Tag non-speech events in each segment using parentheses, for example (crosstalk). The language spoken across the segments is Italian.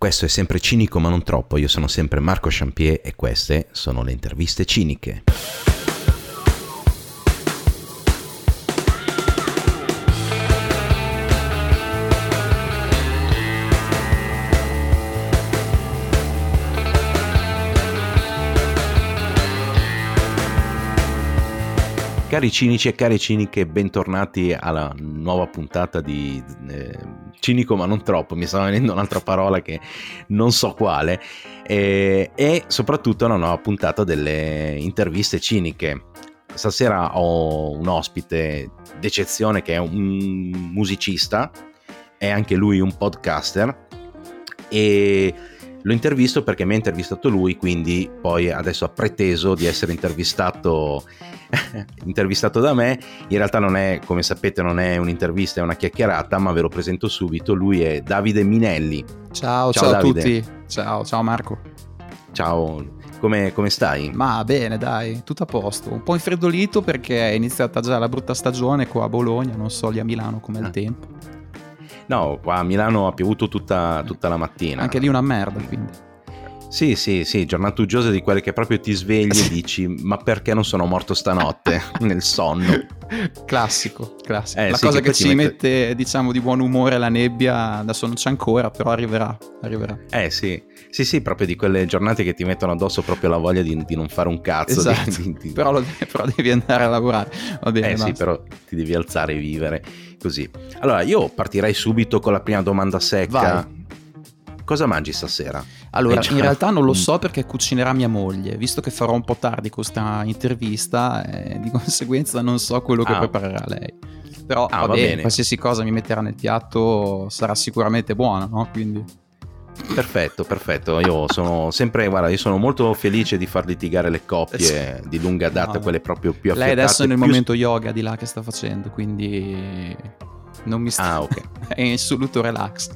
Questo è sempre cinico ma non troppo, io sono sempre Marco Champier e queste sono le interviste ciniche. Cari cinici e cari ciniche, bentornati alla nuova puntata di eh, Cinico ma non troppo, mi stava venendo un'altra parola che non so quale, eh, e soprattutto una nuova puntata delle interviste ciniche. Stasera ho un ospite d'eccezione che è un musicista, è anche lui un podcaster e L'ho intervisto perché mi ha intervistato lui, quindi poi adesso ha preteso di essere intervistato, (laughs) intervistato da me. In realtà non è, come sapete, non è un'intervista, è una chiacchierata, ma ve lo presento subito. Lui è Davide Minelli. Ciao, ciao, ciao a tutti. Ciao, ciao Marco. Ciao, come, come, stai? Ma bene, dai, tutto a posto. Un po' infreddolito perché è iniziata già la brutta stagione qua a Bologna, non so lì a Milano com'è ah. il tempo. No, qua a Milano ha piovuto tutta, tutta la mattina. Anche lì una merda, quindi. Sì, sì, sì, giornate uggiose di quelle che proprio ti svegli e (laughs) dici ma perché non sono morto stanotte (laughs) nel sonno? Classico, classico. Eh, la sì, cosa che, che ci mette... mette, diciamo, di buon umore la nebbia, adesso non c'è ancora, però arriverà, arriverà. Eh sì, sì, sì, proprio di quelle giornate che ti mettono addosso proprio la voglia di, di non fare un cazzo. Esatto, di, di, però, lo, però, devi andare a lavorare, va bene. Eh basta. sì, però ti devi alzare e vivere così. Allora, io partirei subito con la prima domanda secca. Vai. Cosa mangi stasera? Allora, in realtà non lo so perché cucinerà mia moglie, visto che farò un po' tardi questa intervista, eh, di (laughs) conseguenza non so quello che ah. preparerà lei. Però ah, va, bene, qualsiasi cosa mi metterà nel piatto sarà sicuramente buona, no? Quindi... Perfetto, perfetto. Io sono sempre, guarda, io sono molto felice di far litigare le coppie di lunga data, no, quelle proprio più affiatate. Lei adesso è nel più... momento yoga di là che sta facendo, quindi non mi sta... Ah, ok. (laughs) è in assoluto relax.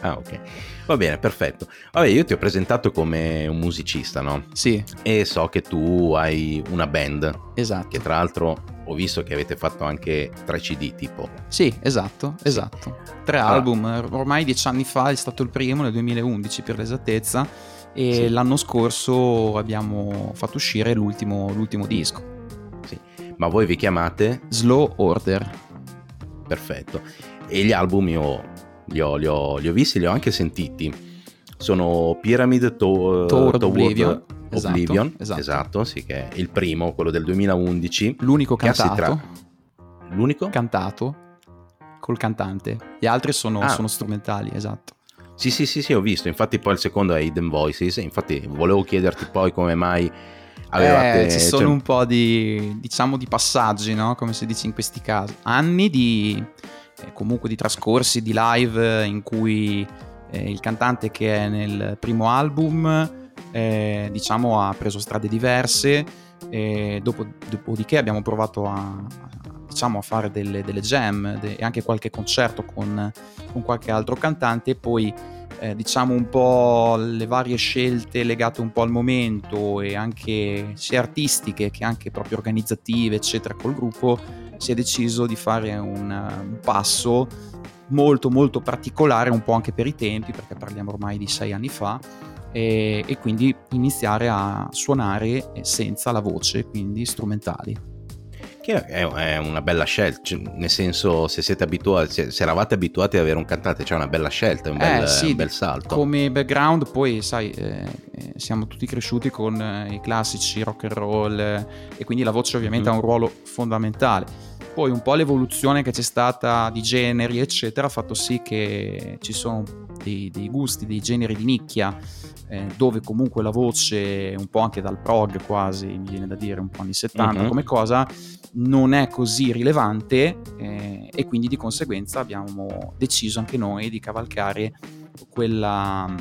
Ah, ok. Va bene, perfetto. Vabbè, io ti ho presentato come un musicista, no? Sì. E so che tu hai una band. Esatto. Che tra l'altro ho visto che avete fatto anche tre CD tipo. Sì, esatto, esatto. Tre ah. album. Ormai dieci anni fa è stato il primo, nel 2011 per l'esattezza. E sì. l'anno scorso abbiamo fatto uscire l'ultimo, l'ultimo disco. Sì. Ma voi vi chiamate? Slow Order. Perfetto. E gli album io li ho, li ho, li ho visti, li ho anche sentiti. Sono Pyramid to- Toward Oblivion. Esatto, Oblivion, esatto. esatto, sì, che è il primo, quello del 2011. L'unico cantato. Tra... L'unico? Cantato col cantante. Gli altri sono, ah. sono strumentali, esatto. Sì, sì, sì, sì, ho visto. Infatti poi il secondo è Hidden Voices. Infatti volevo chiederti poi come mai avevate... Eh, ci sono cioè... un po' di, diciamo, di passaggi, no? Come si dice in questi casi. Anni di eh, comunque di trascorsi di live in cui eh, il cantante che è nel primo album eh, diciamo ha preso strade diverse dopo, dopodiché abbiamo provato a, a, diciamo, a fare delle, delle jam de, e anche qualche concerto con, con qualche altro cantante. E poi eh, diciamo un po' le varie scelte legate un po' al momento e anche sia artistiche che anche proprio organizzative eccetera col gruppo si è deciso di fare un, un passo molto molto particolare, un po' anche per i tempi, perché parliamo ormai di sei anni fa, e, e quindi iniziare a suonare senza la voce, quindi strumentali. Che è una bella scelta, cioè, nel senso se siete abituati, se, eravate abituati ad avere un cantante, c'è una bella scelta, un bel, eh, sì, un bel salto. Come background poi sai, eh, eh, siamo tutti cresciuti con eh, i classici rock and roll eh, e quindi la voce ovviamente mm. ha un ruolo fondamentale poi un po' l'evoluzione che c'è stata di generi, eccetera, ha fatto sì che ci sono dei, dei gusti, dei generi di nicchia, eh, dove comunque la voce, un po' anche dal prog quasi, mi viene da dire, un po' anni 70 mm-hmm. come cosa, non è così rilevante eh, e quindi di conseguenza abbiamo deciso anche noi di cavalcare quella,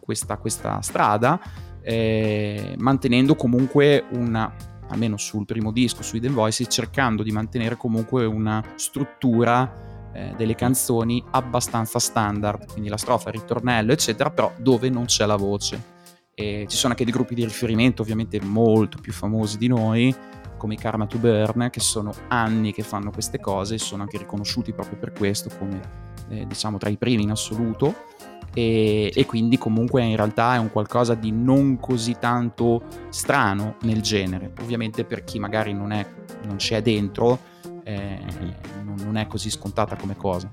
questa, questa strada, eh, mantenendo comunque una almeno sul primo disco, sui The Voices, cercando di mantenere comunque una struttura eh, delle canzoni abbastanza standard, quindi la strofa, il ritornello, eccetera, però dove non c'è la voce. E ci sono anche dei gruppi di riferimento ovviamente molto più famosi di noi, come i Karma to Burn, che sono anni che fanno queste cose e sono anche riconosciuti proprio per questo come eh, diciamo tra i primi in assoluto e, e, quindi comunque in realtà è un qualcosa di non così tanto strano nel genere. Ovviamente per chi magari non, è, non c'è dentro eh, non, non è così scontata come cosa.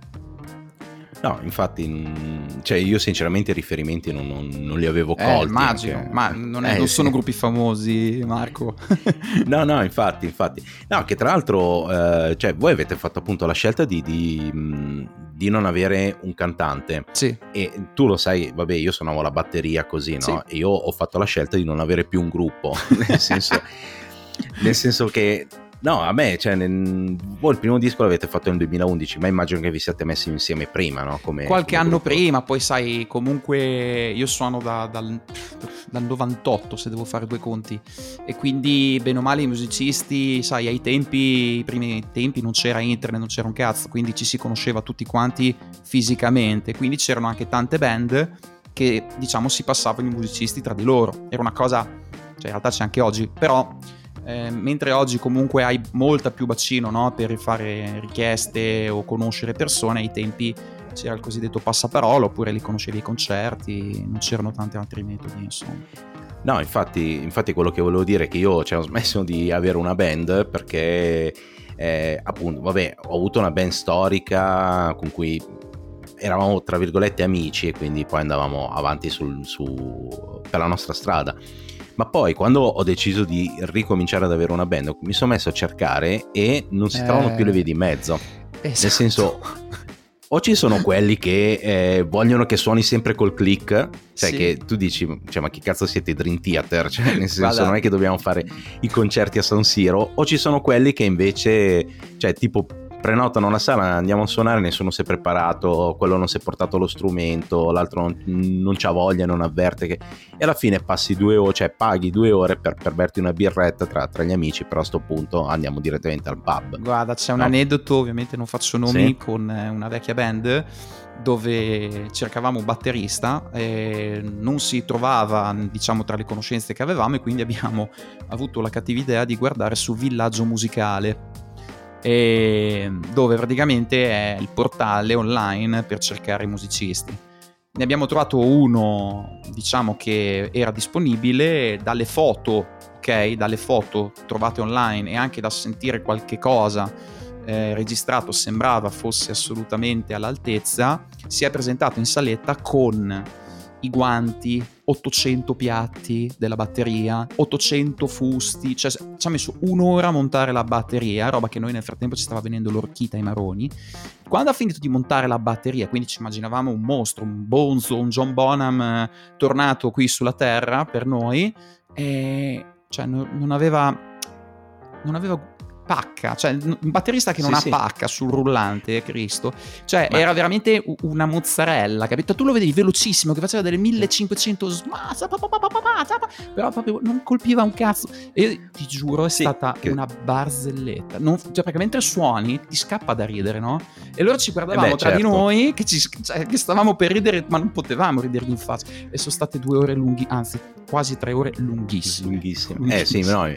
No, infatti, mm, cioè io sinceramente i riferimenti non, non, non li avevo eh, colti. Eh, immagino, anche. ma non, è, eh, non sono gruppi famosi, Marco. (laughs) no, no, infatti, infatti. No, che tra l'altro, eh, cioè, voi avete fatto appunto la scelta di, di, mm, di, non avere un cantante. Sì. E tu lo sai, vabbè, io suonavo la batteria così, no? Sì. E io ho fatto la scelta di non avere più un gruppo, (laughs) nel senso... nel senso che No, a me, cioè, nel, voi il primo disco l'avete fatto nel 2011, ma immagino che vi siate messi insieme prima, no? Come, Qualche come anno prima, poi sai, comunque io suono da, dal, dal, 98, se devo fare due conti, e quindi, bene o male, i musicisti, sai, ai tempi, i primi tempi non c'era internet, non c'era un cazzo, quindi ci si conosceva tutti quanti fisicamente, quindi c'erano anche tante band che, diciamo, si passavano i musicisti tra di loro. Era una cosa, cioè in realtà c'è anche oggi, però eh, mentre oggi comunque hai molta più bacino no? per fare richieste o conoscere persone, ai tempi c'era il cosiddetto passaparola oppure li conoscevi ai concerti, non c'erano tanti altri metodi insomma. No, infatti, infatti quello che volevo dire è che io cioè, ho smesso di avere una band perché eh, appunto, vabbè, ho avuto una band storica con cui eravamo tra virgolette amici e quindi poi andavamo avanti sul, su, per la nostra strada ma poi quando ho deciso di ricominciare ad avere una band, mi sono messo a cercare e non si trovano più le vie di mezzo. Esatto. Nel senso, o ci sono quelli che eh, vogliono che suoni sempre col click, cioè sì. che tu dici, cioè, ma che cazzo siete Dream Theater? Cioè, nel senso, Vada. non è che dobbiamo fare i concerti a San Siro, o ci sono quelli che invece, cioè, tipo prenotano una sala, andiamo a suonare, nessuno si è preparato, quello non si è portato lo strumento, l'altro non, non c'ha voglia, non avverte che... E alla fine passi due ore, cioè paghi due ore per, per berti una birretta tra, tra, gli amici, però a questo punto andiamo direttamente al pub. Guarda, c'è un no? aneddoto, ovviamente non faccio nomi, sì? con eh, una vecchia band dove cercavamo un batterista e non si trovava diciamo tra le conoscenze che avevamo e quindi abbiamo avuto la cattiva idea di guardare su Villaggio Musicale dove praticamente è il portale online per cercare musicisti. Ne abbiamo trovato uno, diciamo, che era disponibile dalle foto, ok? Dalle foto trovate online e anche da sentire qualche cosa eh, registrato sembrava fosse assolutamente all'altezza, si è presentato in saletta con i guanti, 800 piatti della batteria, 800 fusti, cioè ci ha messo un'ora a montare la batteria, roba che noi nel frattempo ci stava venendo l'orchita ai maroni. Quando ha finito di montare la batteria, quindi ci immaginavamo un mostro, un bonzo, un John Bonham eh, tornato qui sulla Terra per noi, e cioè non aveva non aveva pacca, cioè un batterista che non sì, ha sì. pacca sul rullante, Cristo, cioè Ma... era veramente una mozzarella, capito? Tu lo vedevi velocissimo che faceva delle 1500 smazza, però proprio non colpiva un cazzo. E ti giuro è sì, stata che... una barzelletta, non, cioè perché mentre suoni ti scappa da ridere, no? E allora ci guardavamo eh beh, tra certo. di noi che, ci, cioè, che, stavamo per ridere, ma non potevamo ridergli in faccia. E sono state due ore lunghi, anzi quasi tre ore lunghissime. Lunghissime. lunghissime. Eh sì, no,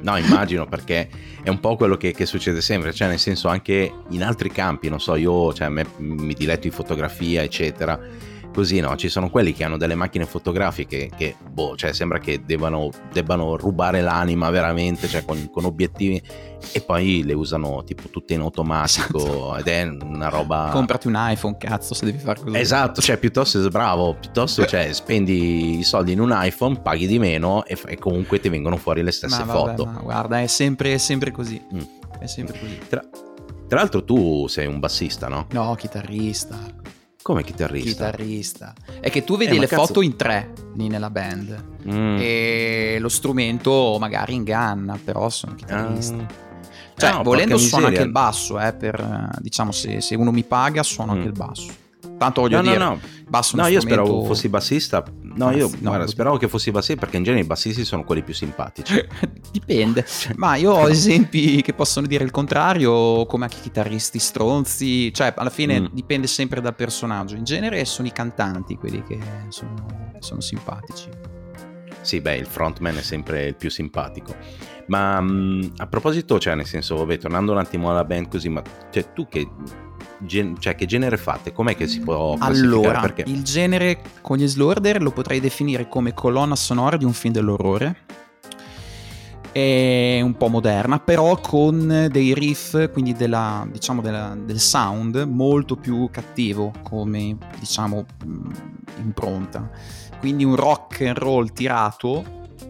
no, immagino perché è un po' quello che, che, succede sempre, cioè nel senso anche in altri campi, non so, io cioè, me, mi diletto in fotografia, eccetera così no, ci sono quelli che hanno delle macchine fotografiche che, boh, cioè sembra che debbano, debbano rubare l'anima veramente, cioè con, con, obiettivi e poi le usano tipo tutte in automatico esatto. ed è una roba... Comprati un iPhone, cazzo, se devi fare così. Esatto, cioè piuttosto, bravo, piuttosto (laughs) cioè, spendi i soldi in un iPhone, paghi di meno e, e comunque ti vengono fuori le stesse ma vabbè, foto. Ma guarda, è sempre, è sempre così. Mm. È sempre così. Tra, tra l'altro tu sei un bassista, no? No, chitarrista. Come chitarrista? Chitarrista. È che tu vedi eh, le cazzo... foto in tre lì nella band mm. e lo strumento magari inganna, però sono chitarrista. Ah. Cioè, no, volendo suono anche il basso, eh, per, diciamo, se, se, uno mi paga suono mm. anche il basso. Tanto voglio no, dire, no, no. basso No, io strumento... speravo fossi bassista. No, io no, guarda, speravo che fossi bassista perché in genere i bassisti sono quelli più simpatici. (laughs) Dipende. Ma io ho esempi che possono dire il contrario, come anche chitarristi stronzi. Cioè, alla fine mm. dipende sempre dal personaggio. In genere sono i cantanti quelli che sono, sono simpatici. Sì, beh, il frontman è sempre il più simpatico. Ma mh, mm, a proposito, cioè, nel senso, vabbè, tornando un attimo alla band così, ma cioè, tu che gen- cioè, che genere fate? Com'è che si può Allora, Perché... il genere con gli Slaughter lo potrei definire come colonna sonora di un film dell'orrore. È un po' moderna, però con dei riff, quindi della, diciamo della, del sound molto più cattivo come diciamo impronta. Quindi un rock and roll tirato,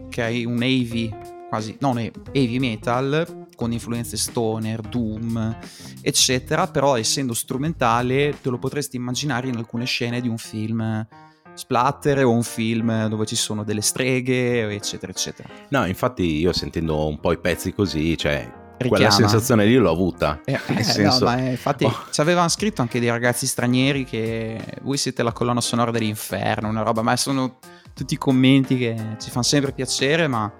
ok, un heavy quasi, non heavy metal con influenze stoner, doom, eccetera, però essendo strumentale te lo potresti immaginare in alcune scene di un film splatter o un film dove ci sono delle streghe, eccetera, eccetera. No, infatti io sentendo un po' i pezzi così, cioè Richiama. quella sensazione lì l'ho avuta. Eh, eh, senso... no, infatti oh. ci avevano scritto anche dei ragazzi stranieri che voi siete la colonna sonora dell'inferno, una roba, ma sono tutti commenti che ci fanno sempre piacere, ma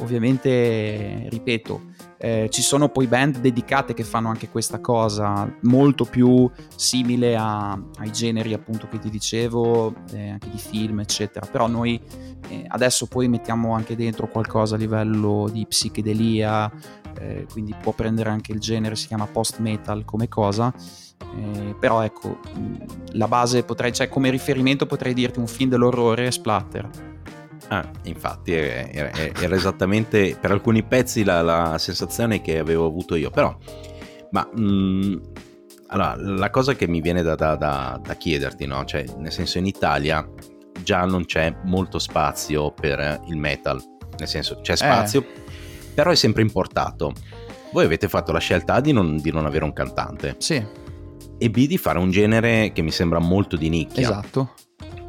ovviamente, ripeto, eh, ci sono poi band dedicate che fanno anche questa cosa, molto più simile a, ai generi appunto che ti dicevo, eh, anche di film, eccetera. Però noi eh, adesso poi mettiamo anche dentro qualcosa a livello di psichedelia, eh, quindi può prendere anche il genere, si chiama post metal come cosa. Eh, però ecco, la base potrei, cioè come riferimento potrei dirti un film dell'orrore splatter Ah, infatti era, era, esattamente per alcuni pezzi la, la, sensazione che avevo avuto io, però, ma mh, mm, allora, la cosa che mi viene da, da, da, da, chiederti, no? Cioè, nel senso in Italia già non c'è molto spazio per il metal, nel senso c'è spazio, eh. però è sempre importato. Voi avete fatto la scelta di non, di non avere un cantante. Sì. E B di fare un genere che mi sembra molto di nicchia. Esatto.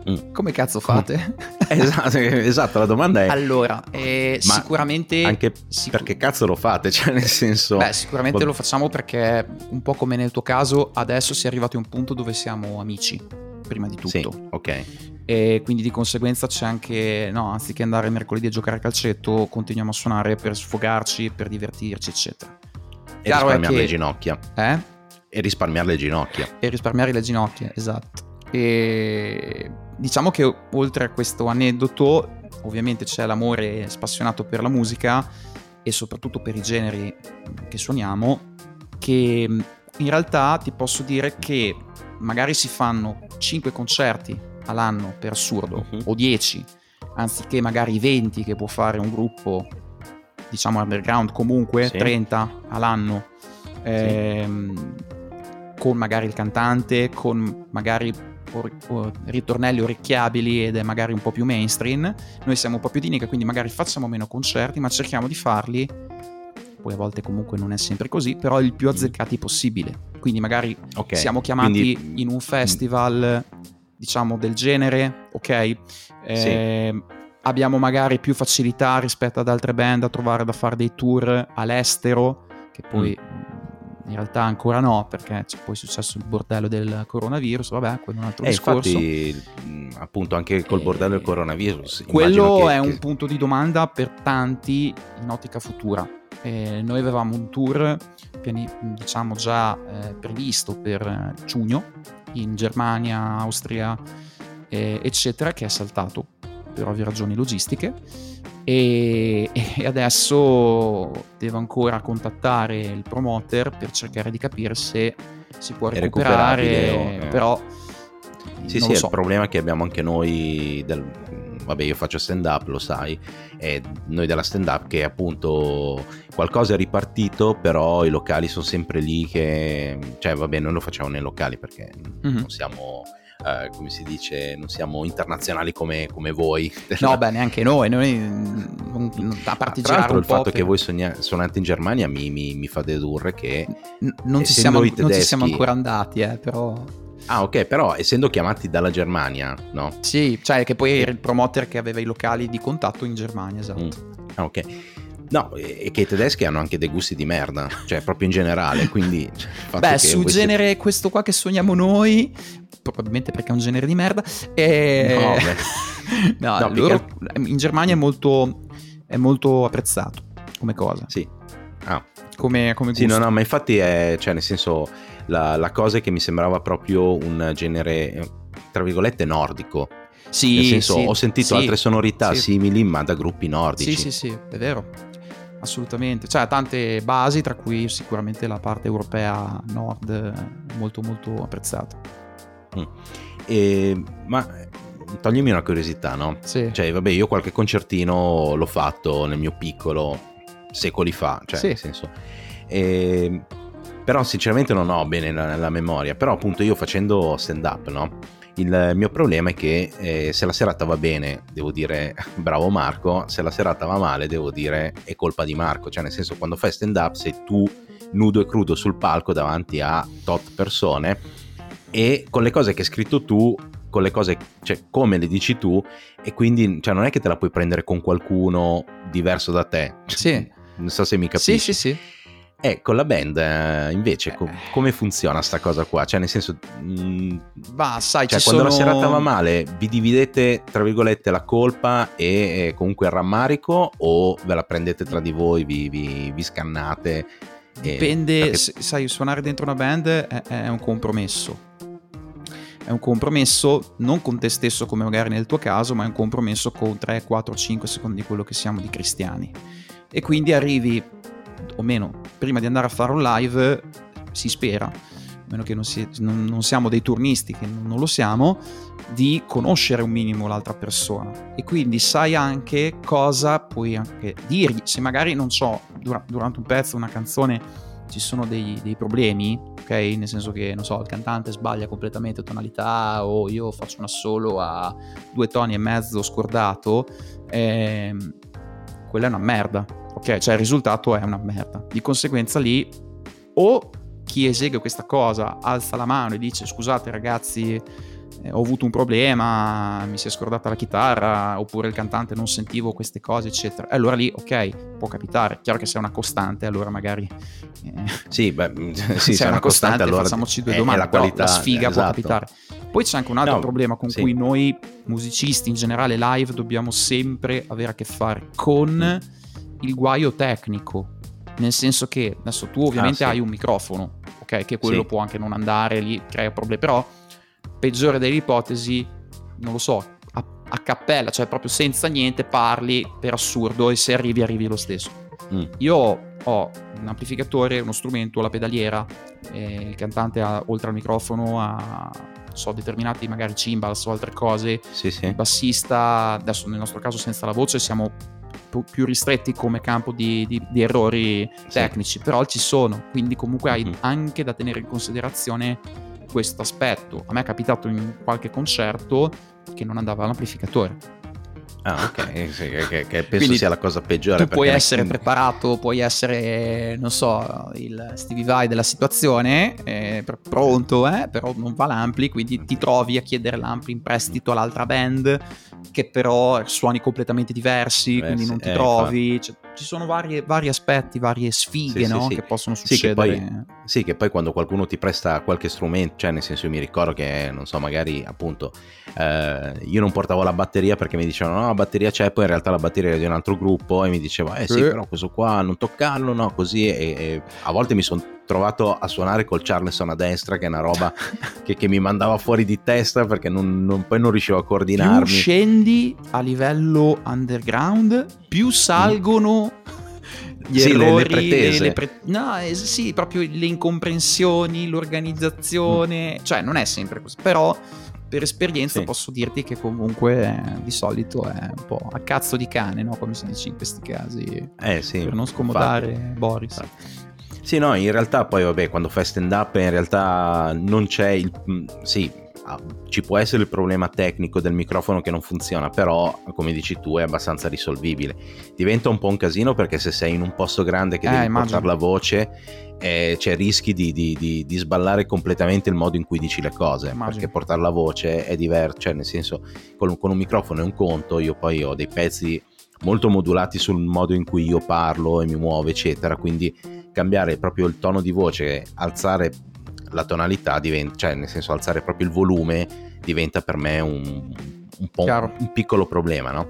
Mm. Come cazzo fate? (laughs) esatto, esatto, la domanda è... Allora, eh, sicuramente... Anche sicur- perché cazzo lo fate? (laughs) Cioè nel senso... Beh, sicuramente lo facciamo perché un po' come nel tuo caso, adesso si è arrivati a un punto dove siamo amici, prima di tutto. Sì, ok. E quindi di conseguenza c'è anche, no, anziché andare mercoledì a giocare a calcetto, continuiamo a suonare per sfogarci, per divertirci, eccetera. E Chiaro risparmiare che... le ginocchia. Eh? E risparmiare le ginocchia. E risparmiare le ginocchia, esatto. E diciamo che oltre a questo aneddoto, ovviamente c'è l'amore spassionato per la musica e soprattutto per i generi che suoniamo, che in realtà ti posso dire che magari si fanno 5 concerti all'anno per assurdo, uh-huh. o 10, anziché magari 20 che può fare un gruppo, diciamo underground comunque, sì. 30 all'anno. Ehm, sì. con magari il cantante, con magari ritornelli orecchiabili ed è magari un po' più mainstream. Noi siamo un po' più di nicchia, quindi magari facciamo meno concerti, ma cerchiamo di farli. Poi a volte comunque non è sempre così, però il più azzeccati possibile. Quindi magari okay, siamo chiamati quindi... in un festival, diciamo, del genere, ok? Eh, sì. Abbiamo magari più facilità rispetto ad altre band a trovare da fare dei tour all'estero, che poi mm in realtà ancora no, perché c'è poi successo il bordello del coronavirus, vabbè, quello è un altro eh, discorso. Infatti, appunto, anche col bordello del coronavirus. Quello che, è un punto di domanda per tanti in ottica futura. Eh, noi avevamo un tour, diciamo, già eh, previsto per giugno in Germania, Austria, eh, eccetera, che è saltato per ovvie ragioni logistiche e, e, adesso devo ancora contattare il promoter per cercare di capire se si può recuperare, o, però sì sì so. il problema che abbiamo anche noi del, vabbè io faccio stand up lo sai e noi della stand up che appunto qualcosa è ripartito però i locali sono sempre lì che cioè vabbè noi lo facciamo nei locali perché mm-hmm. non siamo eh, come si dice, non siamo internazionali come, come voi. No, beh, neanche noi, noi a parte Tra l'altro il fatto per... che voi sogna- suonate in Germania mi, mi, mi fa dedurre che... N- non, ci siamo, tedeschi... non ci siamo ancora andati, eh, però... Ah, ok, però essendo chiamati dalla Germania, no? Sì, cioè che poi era il promoter che aveva i locali di contatto in Germania, esatto. Mm. Ah, ok. No, e che i tedeschi hanno anche dei gusti di merda, cioè proprio in generale, quindi... Cioè, Beh, sul genere siete... questo qua che sogniamo noi, probabilmente perché è un genere di merda, e... No, (laughs) no, no loro, in Germania è molto, è molto apprezzato come cosa. Sì. Ah. Come, come gusto. Sì, no, no, ma infatti è, cioè nel senso, la, la cosa è che mi sembrava proprio un genere, tra virgolette, nordico. Sì, Nel senso, sì, ho sentito sì, altre sonorità sì. simili, ma da gruppi nordici. Sì, sì, sì, è vero. assolutamente. Cioè, tante basi, tra cui sicuramente la parte europea nord, molto molto apprezzata. Mm. E, ma toglimi una curiosità, no? Sì. Cioè, vabbè, io qualche concertino l'ho fatto nel mio piccolo secoli fa, cioè, Sì. nel senso. E, però sinceramente non ho bene la, la memoria, però appunto io facendo stand up, no? Il mio problema è che eh, se la serata va bene, devo dire (laughs) bravo Marco, se la serata va male, devo dire è colpa di Marco, cioè nel senso quando fai stand up sei tu nudo e crudo sul palco davanti a tot persone e con le cose che hai scritto tu, con le cose, cioè come le dici tu e quindi cioè, non è che te la puoi prendere con qualcuno diverso da te. Sì. Non so se mi capisci. Sì, sì, sì. Eh, con la band eh, invece co- come funziona sta cosa qua? Cioè nel senso... mh, Ma sai, cioè, ci quando sono... la serata va male, vi dividete tra virgolette la colpa e eh, comunque il rammarico o ve la prendete tra di voi, vi, vi- vi scannate? e- Dipende, perché- se- sai, suonare dentro una band è, è un compromesso. È un compromesso non con te stesso come magari nel tuo caso, ma è un compromesso con 3, 4, 5 secondi di quello che siamo di cristiani. E quindi arrivi, o meno, prima di andare a fare un live, si spera, a meno che non, si- non- non siamo dei turnisti, che non lo siamo, di conoscere un minimo l'altra persona. E quindi sai anche cosa puoi anche dirgli. Se magari, non so, dura- durante un pezzo, una canzone ci sono dei, dei problemi, ok? Nel senso che, non so, il cantante sbaglia completamente tonalità o io faccio un assolo a due toni e mezzo scordato, ehm, quella è una merda, ok? Cioè il risultato è una merda. Di conseguenza lì o chi esegue questa cosa alza la mano e dice scusate ragazzi eh, ho avuto un problema, mi si è scordata la chitarra, oppure il cantante non sentivo queste cose, eccetera. E allora lì, ok, può capitare. Chiaro che se è una costante, allora magari... eh, Sì, beh, (laughs) sì, se è una costante, allora facciamoci due domande. la qualità, la sfiga può esatto. capitare. Poi c'è anche un altro No, problema con sì. cui noi musicisti in generale live dobbiamo sempre avere a che fare con Mm. il guaio tecnico. Nel senso che adesso tu ovviamente Ah, sì. hai un microfono, ok? Che quello Sì. può anche non andare lì, crea problemi. Però, peggiore delle ipotesi, non lo so, a, a cappella, cioè proprio senza niente, parli per assurdo e se arrivi, arrivi lo stesso. Mm. Io ho un amplificatore, uno strumento, la pedaliera, eh, il cantante ha, oltre al microfono ha so, determinati magari cymbals o altre cose, Sì, il sì. bassista, adesso nel nostro caso senza la voce siamo più ristretti come campo di, di- di errori Sì. tecnici, però ci sono, quindi comunque hai Mhm. anche da tenere in considerazione questo aspetto. A me è capitato in qualche concerto che non andava l'amplificatore. Ah, ok. Sì, che, che- penso Quindi sia la cosa peggiore. tu puoi essere preparato, puoi essere, non so, il Stevie Vai della situazione, eh, pr- pronto, eh, però non va l'ampli, quindi ti trovi a chiedere l'ampli in prestito all'altra band che però suoni completamente diversi, Eh, quindi non ti eh, trovi. Cioè, ci sono varie- vari aspetti, varie sfighe Sì, no? sì. che possono Sì, che succedere. poi- Sì, che poi quando qualcuno ti presta qualche strumento, cioè nel senso io mi ricordo che, non so, magari appunto eh, io non portavo la batteria perché mi dicevano no, la batteria c'è, poi in realtà la batteria era di un altro gruppo e mi diceva eh sì, però questo qua non toccarlo, no, così e, e a volte mi sono trovato a suonare col Charleston a destra che è una roba che, che mi mandava fuori di testa perché non- non- poi non riuscivo a più coordinarmi. scendi a livello underground, più salgono gli Sì, le- le errori, pretese. pre- no, eh, sì, proprio le incomprensioni, l'organizzazione, cioè non è sempre così, però per esperienza Sì. posso dirti che comunque eh, di solito è un po' a cazzo di cane, no? come si dice in questi casi, Eh sì, per non scomodare infatti. Boris. Sì, no, in realtà poi vabbè, quando fai stand up in realtà non c'è il... mm, Sì, ah, ci può essere il problema tecnico del microfono che non funziona, però come dici tu è abbastanza risolvibile. Diventa un po' un casino perché se sei in un posto grande che Eh, devi immagino. portare la voce, eh, c'è rischi di, di- di- di sballare completamente il modo in cui dici le cose, Immagino. perché portare la voce è diverso, cioè nel senso con, con un microfono è un conto, io poi ho dei pezzi molto modulati sul modo in cui io parlo e mi muovo, eccetera, quindi cambiare proprio il tono di voce, alzare la tonalità, diventa, cioè nel senso alzare proprio il volume diventa per me un, un po' un piccolo problema, no?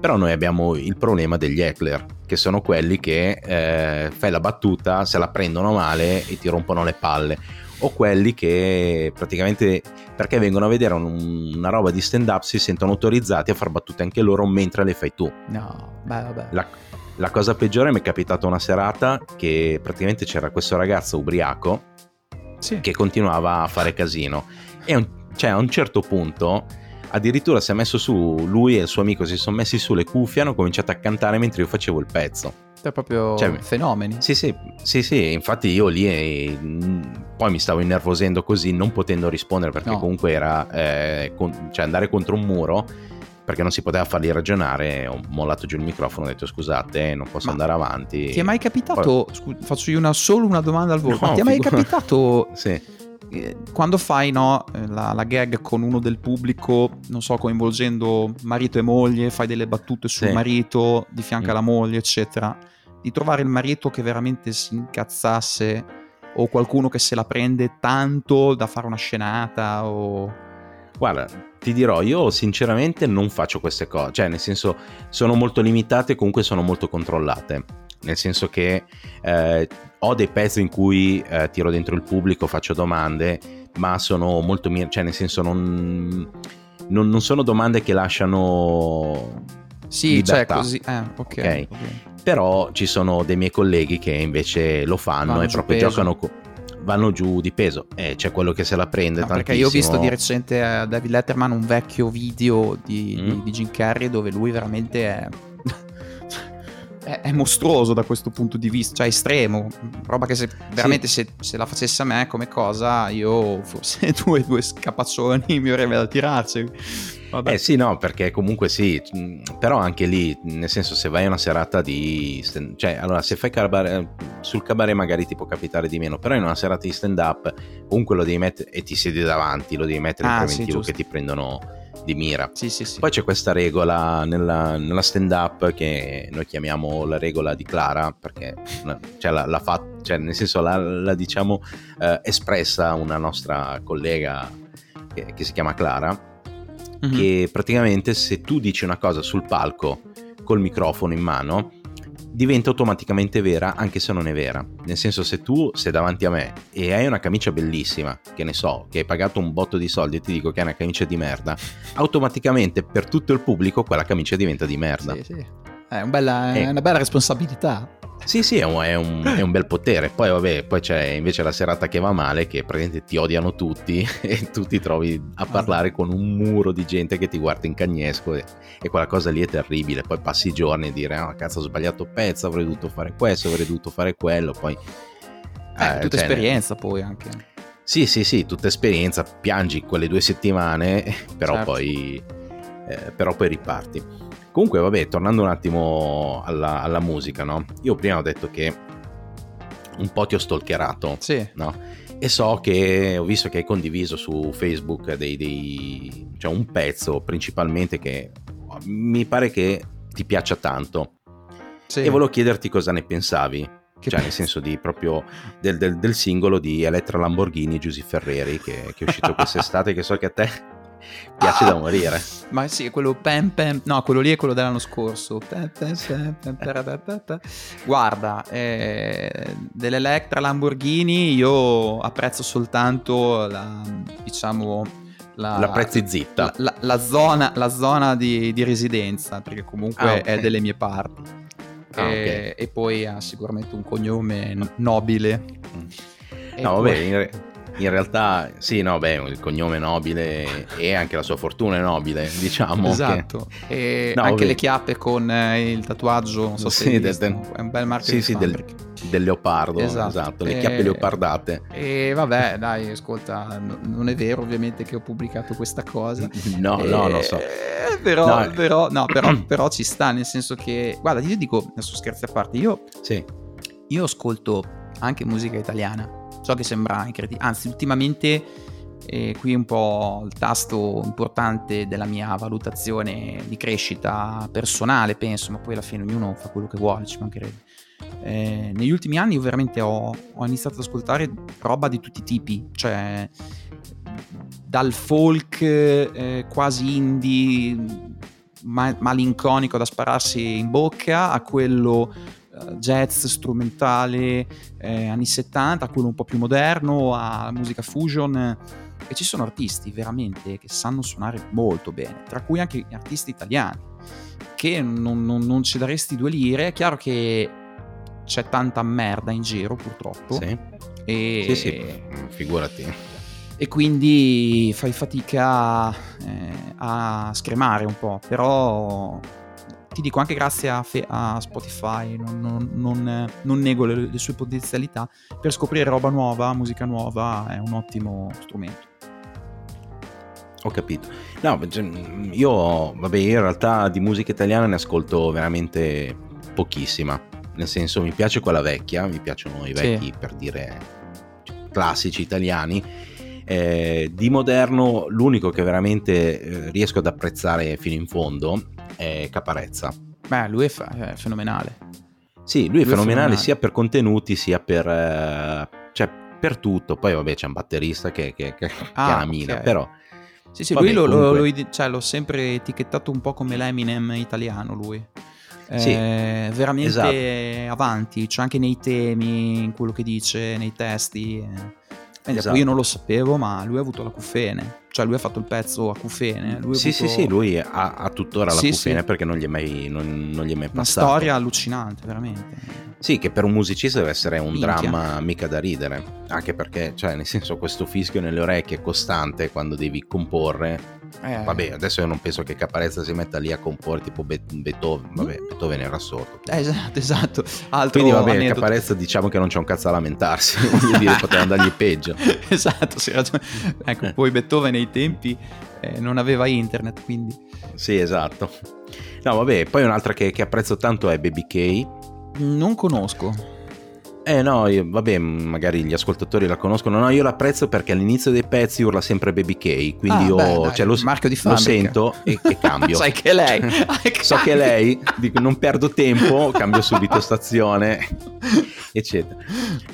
Però noi abbiamo il problema degli heckler, che sono quelli che eh, fai la battuta, se la prendono male e ti rompono le palle. O quelli che praticamente perché vengono a vedere un- una roba di stand up si sentono autorizzati a far battute anche loro mentre le fai tu. No, beh vabbè. La, La cosa peggiore mi è capitata una serata che praticamente c'era questo ragazzo ubriaco sì. che continuava a fare casino e un, cioè, a un certo punto addirittura si è messo su, lui e il suo amico si sono messi su le cuffie e hanno cominciato a cantare mentre io facevo il pezzo. Cioè proprio cioè, fenomeni. Sì, sì, sì, sì, infatti io lì e, mm, poi mi stavo innervosendo così non potendo rispondere perché no. comunque era eh, con, cioè andare contro un muro perché non si poteva farli ragionare, ho mollato giù il microfono, ho detto scusate, non posso Ma andare avanti. Ti è mai capitato, poi... scu- faccio io una, solo una domanda al volo, no, ti è mai figu- capitato (laughs) sì. Eh, quando fai no, la, la, gag con uno del pubblico, non so, coinvolgendo marito e moglie, fai delle battute sul sì. marito, di fianco mm. alla moglie, eccetera, di trovare il marito che veramente si incazzasse o qualcuno che se la prende tanto da fare una scenata o... Guarda, ti dirò, io sinceramente non faccio queste cose, cioè nel senso sono molto limitate e comunque sono molto controllate, nel senso che eh, ho dei pezzi in cui eh, tiro dentro il pubblico, faccio domande, ma sono molto, cioè nel senso non, non, non sono domande che lasciano... Sì, cioè libertà. cioè così... Eh, ok. okay. okay. Però ci sono dei miei colleghi che invece lo fanno Vanno e proprio peso. giocano... Co- vanno giù di peso e c'è quello che se la prende no, perché io ho visto di recente a David Letterman un vecchio video di, mm. di, di Jim Carrey dove lui veramente è è, è, mostruoso da questo punto di vista, cioè estremo, roba che se veramente sì. se, se, la facesse a me come cosa, io forse (laughs) due, due scapaccioni mi avrebbe da tirarci. Vabbè. Eh sì, no, perché comunque sì, però anche lì, nel senso se vai a una serata di... cioè, allora se fai cabaret, sul cabaret magari ti può capitare di meno, però in una serata di stand up comunque lo devi mettere e ti siedi davanti, lo devi mettere ah, in preventivo sì, che ti prendono di mira. Sì, sì, sì. Poi c'è questa regola nella, nella stand up che noi chiamiamo la regola di Clara, perché cioè, la, la fa, cioè, nel senso la, la diciamo eh, espressa una nostra collega che, che si chiama Clara mm-hmm. che praticamente se tu dici una cosa sul palco col microfono in mano diventa automaticamente vera anche se non è vera. Nel senso se tu sei davanti a me e hai una camicia bellissima, che ne so, che hai pagato un botto di soldi e ti dico che è una camicia di merda, automaticamente per tutto il pubblico quella camicia diventa di merda. Sì, sì. È, un bella, è una bella responsabilità. Sì, sì, è un, è, un, è un, bel potere. Poi, vabbè, poi c'è invece la serata che va male, che praticamente ti odiano tutti (laughs) e tu ti trovi a parlare con un muro di gente che ti guarda in cagnesco e, e quella cosa lì è terribile. Poi passi i giorni a dire, ah, cazzo, ho sbagliato pezzo, avrei dovuto fare questo, avrei dovuto fare quello. Poi... Eh, tutta cioè, esperienza poi anche. Sì, sì, sì, tutta esperienza, piangi quelle due settimane, (laughs) però, certo. poi, eh, però poi riparti. Comunque, vabbè, tornando un attimo alla, alla, musica, no? Io prima ho detto che un po' ti ho stalkerato, sì. no? E so che ho visto che hai condiviso su Facebook dei, dei, cioè un pezzo principalmente che mi pare che ti piaccia tanto. Sì. E volevo chiederti cosa ne pensavi. Che cioè, nel senso di proprio del, del, del, singolo di Elettra Lamborghini e Giusy Ferreri che, che è uscito (laughs) quest'estate, che so che a te piace da morire. Ma sì, quello pem pem, no, quello lì è quello dell'anno scorso. Pem, pem, pem, Guarda, eh, dell'Electra Lamborghini io apprezzo soltanto la, diciamo, la, la prezzi zitta. La, la, zona, la zona di, di, residenza, perché comunque ah, okay. è delle mie parti. Ah, e, okay. e, poi ha sicuramente un cognome nobile. Mm. No, poi... vabbè, in realtà sì, no, beh, il cognome nobile e anche la sua fortuna è nobile, diciamo. Esatto. Che... E no, anche vabbè. le chiappe con eh, il tatuaggio, non so sì, se del, è un bel marchio sì, sì, del, del, leopardo, esatto. esatto le e... chiappe leopardate. E vabbè, dai, ascolta, non è vero ovviamente che ho pubblicato questa cosa. (laughs) No, e... no, non so. Però, no. Però, no, (clears throat) però, però, ci sta, nel senso che, guarda, io dico, adesso scherzi a parte, io, sì. io ascolto anche musica italiana So che sembra incredibile, anzi ultimamente eh, qui un po' il tasto importante della mia valutazione di crescita personale, penso, ma poi alla fine ognuno fa quello che vuole, ci mancherebbe. Eh, negli ultimi anni io veramente ho, ho, iniziato ad ascoltare roba di tutti i tipi, cioè dal folk eh, quasi indie, ma- malinconico da spararsi in bocca, a quello jazz strumentale eh, anni 70, a quello un po' più moderno, a musica fusion. E ci sono artisti veramente che sanno suonare molto bene, tra cui anche artisti italiani, che non, non, non ci daresti due lire. È chiaro che c'è tanta merda in giro, purtroppo. Sì. E... Sì, sì, figurati. E quindi fai fatica eh, a scremare un po', però ti dico anche grazie a, Fe- a Spotify, non, non, non, non nego le, le, sue potenzialità, per scoprire roba nuova, musica nuova, è un ottimo strumento. Ho capito. No, cioè, io, vabbè, in realtà di musica italiana ne ascolto veramente pochissima. Nel senso, mi piace quella vecchia, mi piacciono i vecchi sì. per dire classici italiani. Eh, di moderno, l'unico che veramente eh, riesco ad apprezzare fino in fondo è Caparezza. Beh, lui è, fa- è fenomenale. Sì, lui è, lui fenomenale, è fenomenale, sia per contenuti sia per, eh, cioè, per tutto. Poi, vabbè, c'è un batterista che, che, che, ah, che è una mina, okay. però sì, sì, Vabbè, lui lo, comunque... lo, cioè, l'ho sempre etichettato un po' come l'Eminem italiano, lui. Sì, eh, veramente esatto. avanti, cioè anche nei temi, in quello che dice, nei testi. Eh. Esatto. Io non lo sapevo, ma lui ha avuto la cufene. Cioè, lui ha fatto il pezzo a cufene. Lui sì, avuto... sì, sì, lui ha, ha tuttora la sì, cufene sì. perché non gli, è mai, non, non gli è mai passato. Una storia allucinante, veramente. Sì, che per un musicista deve essere un Minchia. dramma mica da ridere. Anche perché, cioè, nel senso, questo fischio nelle orecchie è costante quando devi comporre eh. Vabbè, adesso io non penso che Caparezza si metta lì a comporre tipo Beethoven, vabbè, mm. Beethoven era sordo. Eh, esatto, esatto. Altro Quindi vabbè, aneddoto. Caparezza diciamo che non c'è un cazzo a lamentarsi, (laughs) voglio dire, poteva andargli peggio. (laughs) esatto, sì, ecco, poi Beethoven nei tempi eh, non aveva internet, quindi... Sì, esatto. No, vabbè, poi un'altra che, che apprezzo tanto è Baby K. Non conosco. Eh no, io, vabbè, magari gli ascoltatori la conoscono. No, io l'apprezzo perché all'inizio dei pezzi urla sempre Baby K. Quindi ah, io beh, dai, cioè, lo, lo, sento e, e cambio. (laughs) Sai che lei. (laughs) so che lei, dico, non perdo tempo, (laughs) cambio subito stazione, eccetera.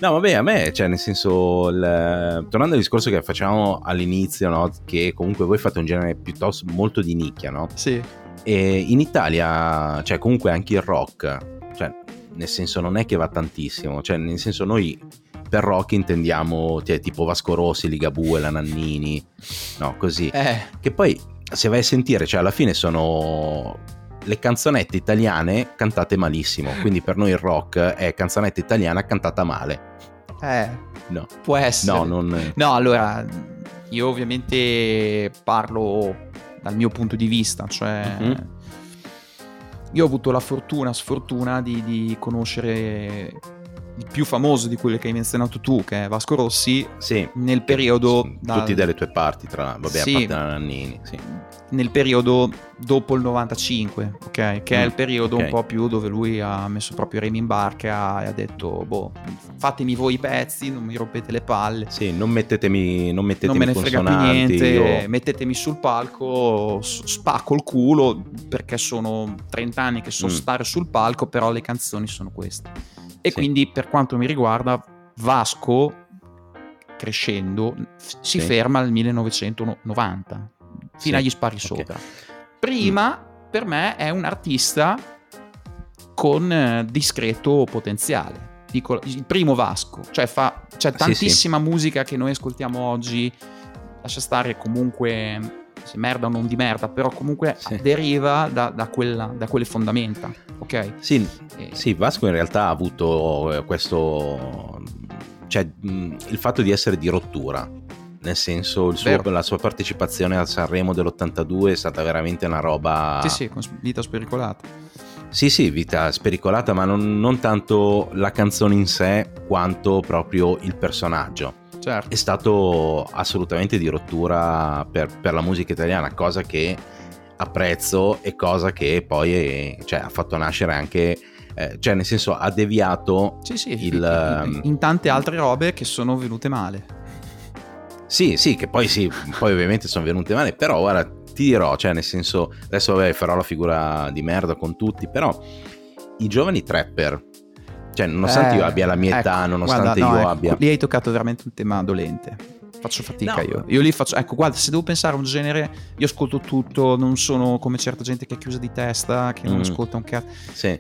No, vabbè, a me, cioè, nel senso, il, tornando al discorso che facevamo all'inizio, no? Che comunque voi fate un genere piuttosto molto di nicchia, no? Sì. E in Italia, cioè, comunque anche il rock, cioè, nel senso non è che va tantissimo, cioè nel senso noi per rock intendiamo cioè, tipo Vasco Rossi, Ligabue, la Nannini, no, così. Eh. Che poi se vai a sentire, cioè alla fine sono le canzonette italiane cantate malissimo, quindi per noi il rock è canzonetta italiana cantata male. Eh, no. Può essere. No, non... no, allora, io ovviamente parlo dal mio punto di vista, cioè... Mm-hmm io ho avuto la fortuna, sfortuna di, di conoscere il più famoso di quelli che hai menzionato tu, che è Vasco Rossi, sì, nel periodo... Sì. Tutti dalle tue parti, tra vabbè, sì, a parte Nannini, sì. Nel periodo dopo il 95, ok? Che mm, è il periodo okay. un po' più dove lui ha messo proprio remi in barca e ha detto, boh, fatemi voi i pezzi, non mi rompete le palle. Sì, non mettetemi, non mettetemi Non me ne frega più niente, io... mettetemi sul palco, spacco il culo, perché sono 30 anni che so mm. stare sul palco, però le canzoni sono queste. E sì. quindi per quanto mi riguarda Vasco crescendo si sì. ferma al 1990 fino sì. agli spari okay. sopra. Prima mm. per me è un artista con eh, discreto potenziale. Dico, il primo Vasco, cioè fa, c'è tantissima musica che noi ascoltiamo oggi, lascia stare comunque se merda o non di merda, però comunque sì. deriva da, da, quella, da, quelle fondamenta, ok? Sì, e... sì, Vasco in realtà ha avuto eh, questo, cioè il fatto di essere di rottura, nel senso suo, la sua partecipazione al Sanremo dell'82 è stata veramente una roba... Sì, sì, con vita spericolata. Sì, sì, vita spericolata, ma non, non tanto la canzone in sé quanto proprio il personaggio certo. è stato assolutamente di rottura per, per, la musica italiana, cosa che apprezzo e cosa che poi è, cioè, ha fatto nascere anche... Eh, cioè nel senso ha deviato sì, sì, il, in, in tante altre robe che sono venute male sì sì che poi sì poi ovviamente sono venute male però guarda ti dirò cioè nel senso adesso vabbè, farò la figura di merda con tutti però i giovani trapper cioè, nonostante eh, io abbia la mia ecco, età, nonostante guarda, no, io ecco, abbia. Lì hai toccato veramente un tema dolente. Faccio fatica no. io. Io lì faccio. Ecco, guarda, se devo pensare a un genere, io ascolto tutto, non sono come certa gente che è chiusa di testa, che non mm. ascolta un cazzo. Sì.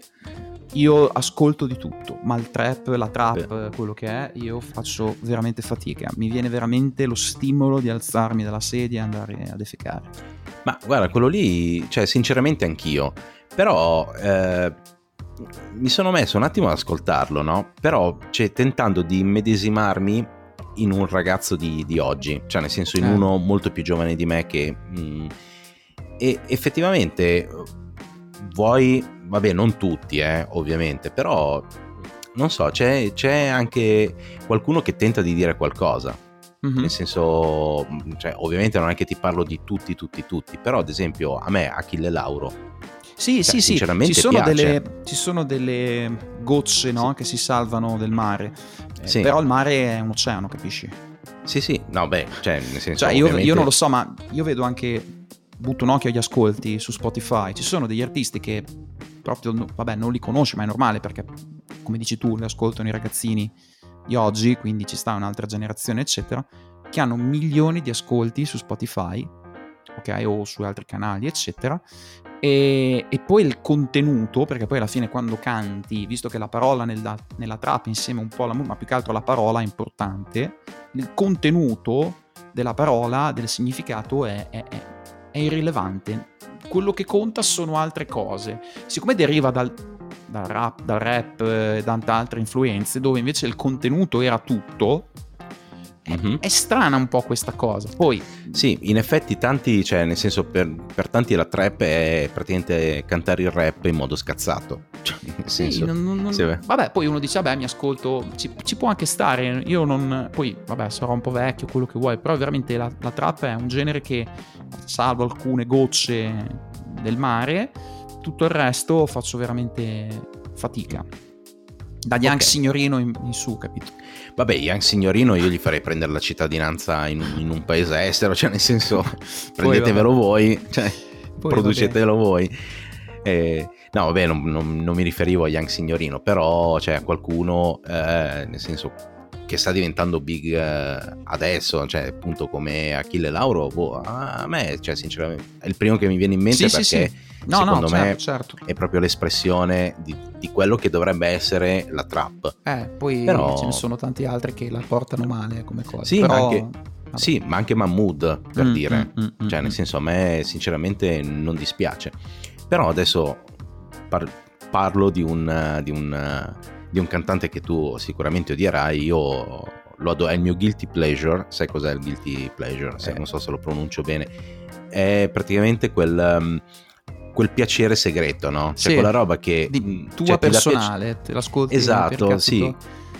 io ascolto di tutto, ma il trap, la trap, Beh. quello che è, io faccio veramente fatica. Mi viene veramente lo stimolo di alzarmi dalla sedia e andare a defecare. Ma guarda, quello lì, cioè, sinceramente anch'io. Però eh, mi sono messo un attimo ad ascoltarlo, no? Però, cioè, tentando di immedesimarmi in un ragazzo di, di oggi, cioè, nel senso, in eh. uno molto più giovane di me che. Mh, mm, e effettivamente vuoi, vabbè, non tutti, eh, ovviamente, però non so, c'è, c'è, anche qualcuno che tenta di dire qualcosa. Mm-hmm. Nel senso, cioè, ovviamente non è che ti parlo di tutti, tutti, tutti, però ad esempio a me Achille Lauro. Sì, cioè, sì, sì, ci sono, delle, ci sono, delle, gocce no, sì. che si salvano del mare, eh, sì. però il mare è un oceano, capisci? Sì, sì, no, beh, cioè, nel senso... Cioè, io, ovviamente... io non lo so, ma io vedo anche butto un occhio agli ascolti su Spotify, ci sono degli artisti che proprio, vabbè, non li conosci, ma è normale perché, come dici tu, li ascoltano i ragazzini di oggi, quindi ci sta un'altra generazione, eccetera, che hanno milioni di ascolti su Spotify, ok, o su altri canali, eccetera, e, e, poi il contenuto, perché poi alla fine quando canti, visto che la parola nella, nella trap insieme un po' alla ma più che altro la parola è importante, il contenuto della parola, del significato è, è, è è irrilevante. Quello che conta sono altre cose. Siccome deriva dal, dal rap, dal rap e tante altre influenze, dove invece il contenuto era tutto, Mm-hmm. È strana un po' questa cosa. Poi. Sì, in effetti, tanti, cioè, nel senso, per, per tanti la trap è praticamente cantare il rap in modo scazzato. Cioè, nel senso, sì, non, non, sì, vabbè, poi uno dice, vabbè, mi ascolto, ci, ci, può anche stare. Io non. Poi, vabbè, sarò un po' vecchio, quello che vuoi, però veramente la, la trap è un genere che, salvo alcune gocce del mare, tutto il resto faccio veramente fatica. Da Young okay. Signorino in, in su, capito? Vabbè, Young Signorino io gli farei prendere la cittadinanza in, in un paese estero, cioè nel senso prendetevelo voi, cioè, producetelo voi. Eh, no, vabbè, non, non, non, mi riferivo a Young Signorino, però cioè, qualcuno, eh, nel senso che sta diventando big eh, adesso, cioè appunto come Achille Lauro, boh, a me, cioè sinceramente, è il primo che mi viene in mente sì, perché sì, sì. No, secondo no, me certo, certo. è proprio l'espressione di, di, quello che dovrebbe essere la trap. Eh, poi Però... ce ne sono tanti altri che la portano male come cosa. Sì, Però... ma anche... Sì, ma anche Mahmood, per mm, dire. Mm, mm, cioè, nel mm. senso, a me sinceramente non dispiace. Però adesso par- parlo di un, di un di un cantante che tu sicuramente odierai, io lo adoro, è il mio guilty pleasure, sai cos'è il guilty pleasure? Se, eh. Non so se lo pronuncio bene, è praticamente quel... Um, quel piacere segreto, no? Cioè sì, quella roba che... Di mm, tua cioè, personale, te l'ascolti. Esatto, sì.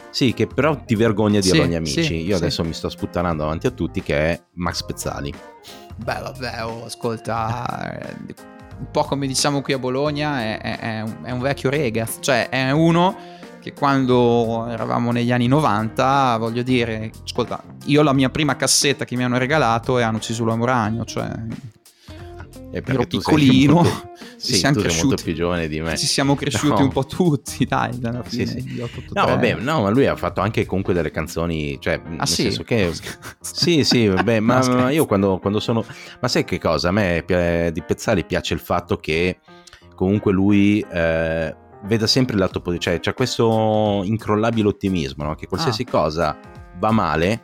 Sì, che però ti vergogna di dirlo agli amici. Sì, Io sì. adesso mi sto sputtanando davanti a tutti che è Max Pezzali. Beh, vabbè, oh, ascolta, un po' come diciamo qui a Bologna, è, è, è, un, è un vecchio Regas, cioè è uno che quando eravamo negli anni 90, voglio dire, ascolta, io la mia prima cassetta che mi hanno regalato è Hanno Cisulo Amoragno, cioè ero piccolino, molto, (laughs) sì, siamo cresciuti, molto più giovane di me. Ci siamo (laughs) cresciuti no. un po' tutti, dai, fine. Sì, sì. 8, no, vabbè, no, ma lui ha fatto anche comunque delle canzoni, cioè, ah, nel sì? senso che... (laughs) sì, sì, vabbè, ma, ma, io quando, quando, sono... Ma sai che cosa? A me di Pezzali piace il fatto che comunque lui... Eh, veda sempre il lato positivo, cioè c'è questo incrollabile ottimismo, no? che qualsiasi ah. cosa va male,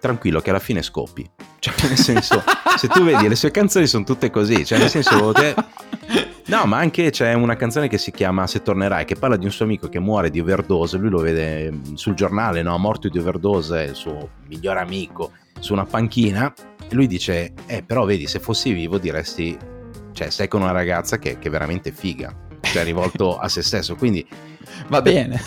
tranquillo che alla fine scoppi. Cioè, nel senso, (laughs) se tu vedi le sue canzoni sono tutte così, cioè nel senso... (laughs) Te... No, ma anche c'è una canzone che si chiama Se tornerai, che parla di un suo amico che muore di overdose, lui lo vede sul giornale, no? Morto di overdose, il suo migliore amico, su una panchina, e lui dice, eh però vedi, se fossi vivo diresti, cioè stai con una ragazza che, che è veramente figa cioè rivolto a se stesso. Quindi va bene.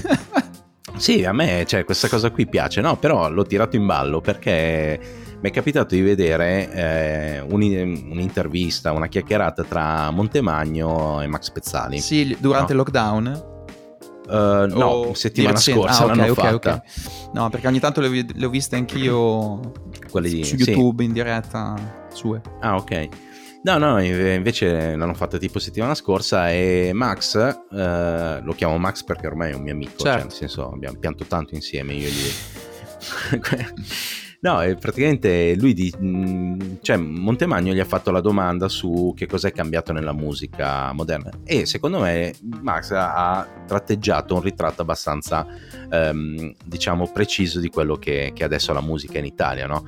(laughs) sì, a me cioè, questa cosa qui piace, no? Però l'ho tirato in ballo perché mi è capitato di vedere eh, un'intervista, una chiacchierata tra Montemagno e Max Pezzali. Sì, durante no? il lockdown. Uh, no, settimana scorsa ah, okay, okay, okay, No, perché ogni tanto le, le ho viste anch'io Quelli, su YouTube sì. in diretta sue. Ah, ok. No, no, invece l'hanno fatta tipo settimana scorsa e Max, eh, lo chiamo Max perché ormai è un mio amico, certo. cioè nel senso abbiamo pianto tanto insieme io e lui. (laughs) No, praticamente lui, di, cioè Montemagno gli ha fatto la domanda su che cos'è cambiato nella musica moderna e secondo me Max ha tratteggiato un ritratto abbastanza, ehm, diciamo, preciso di quello che, che adesso è la musica in Italia, no?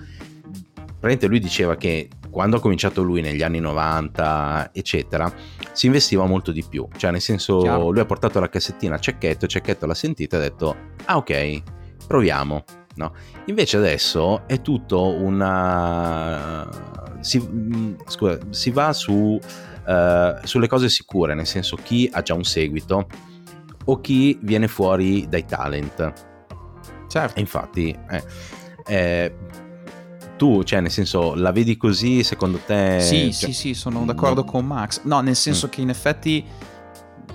Praticamente lui diceva che quando ha cominciato lui negli anni 90, eccetera, si investiva molto di più. Cioè, nel senso, Chiaro. lui ha portato la cassettina a Cecchetto, Cecchetto l'ha sentita e ha detto, ah ok, proviamo. No? Invece adesso è tutto una... Si, mm, scusa, si va su, uh, sulle cose sicure, nel senso chi ha già un seguito o chi viene fuori dai talent. Certo. E infatti, eh, eh, tu, cioè, nel senso, la vedi così, secondo te? Sì, cioè, sì, sì, sono d'accordo no. con Max. No, nel senso mm. che in effetti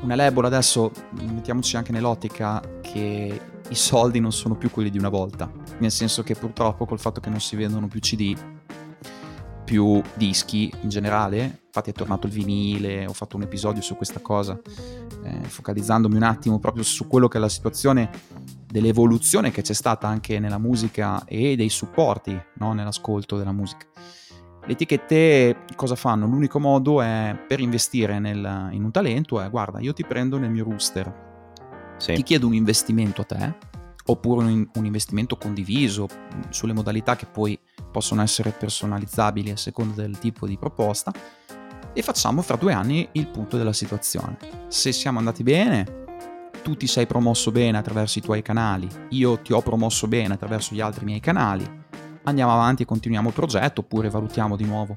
una label adesso, mettiamoci anche nell'ottica che i soldi non sono più quelli di una volta, nel senso che purtroppo col fatto che non si vendono più CD, più dischi in generale, infatti è tornato il vinile, ho fatto un episodio su questa cosa, eh, focalizzandomi un attimo proprio su quello che è la situazione dell'evoluzione che c'è stata anche nella musica e dei supporti no? nell'ascolto della musica. Le etichette cosa fanno? L'unico modo è per investire nel, in un talento è guarda, io ti prendo nel mio rooster, sì. ti chiedo un investimento a te, oppure un, un, investimento condiviso sulle modalità che poi possono essere personalizzabili a seconda del tipo di proposta e facciamo fra due anni il punto della situazione. Se siamo andati bene, tu ti sei promosso bene attraverso i tuoi canali, io ti ho promosso bene attraverso gli altri miei canali, andiamo avanti e continuiamo il progetto oppure valutiamo di nuovo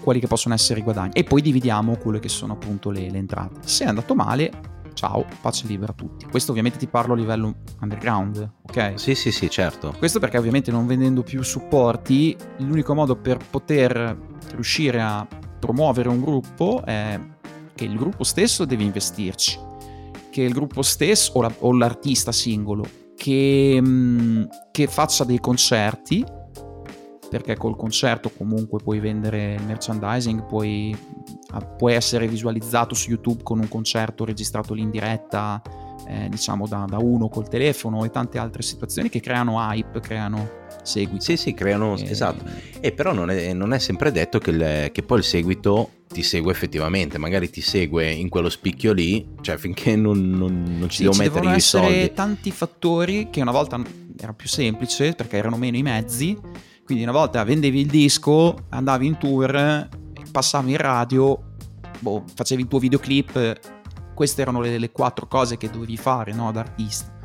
quali che possono essere i guadagni e poi dividiamo quelle che sono appunto le, le entrate. Se è andato male, ciao, pace libera a tutti. Questo ovviamente ti parlo a livello underground, ok? Sì, sì, sì, certo. Questo perché ovviamente non vendendo più supporti, l'unico modo per poter riuscire a promuovere un gruppo è che il gruppo stesso deve investirci che il gruppo stesso o, la, o l'artista singolo che, mm, che, faccia dei concerti perché col concerto comunque puoi vendere merchandising puoi, ah, puoi essere visualizzato su youtube con un concerto registrato lì in diretta eh, diciamo da, da, uno col telefono e tante altre situazioni che creano hype creano seguito sì sì creano e... esatto e però non è, non è sempre detto che, il, che poi il seguito ti segue effettivamente, magari ti segue in quello spicchio lì, cioè finché non, non, non ci sì, devo ci mettere i soldi. Ci essere tanti fattori che una volta era più semplice perché erano meno i mezzi, quindi una volta vendevi il disco, andavi in tour, passavi in radio, boh, facevi il tuo videoclip, queste erano le, le quattro cose che dovevi fare no, da artista.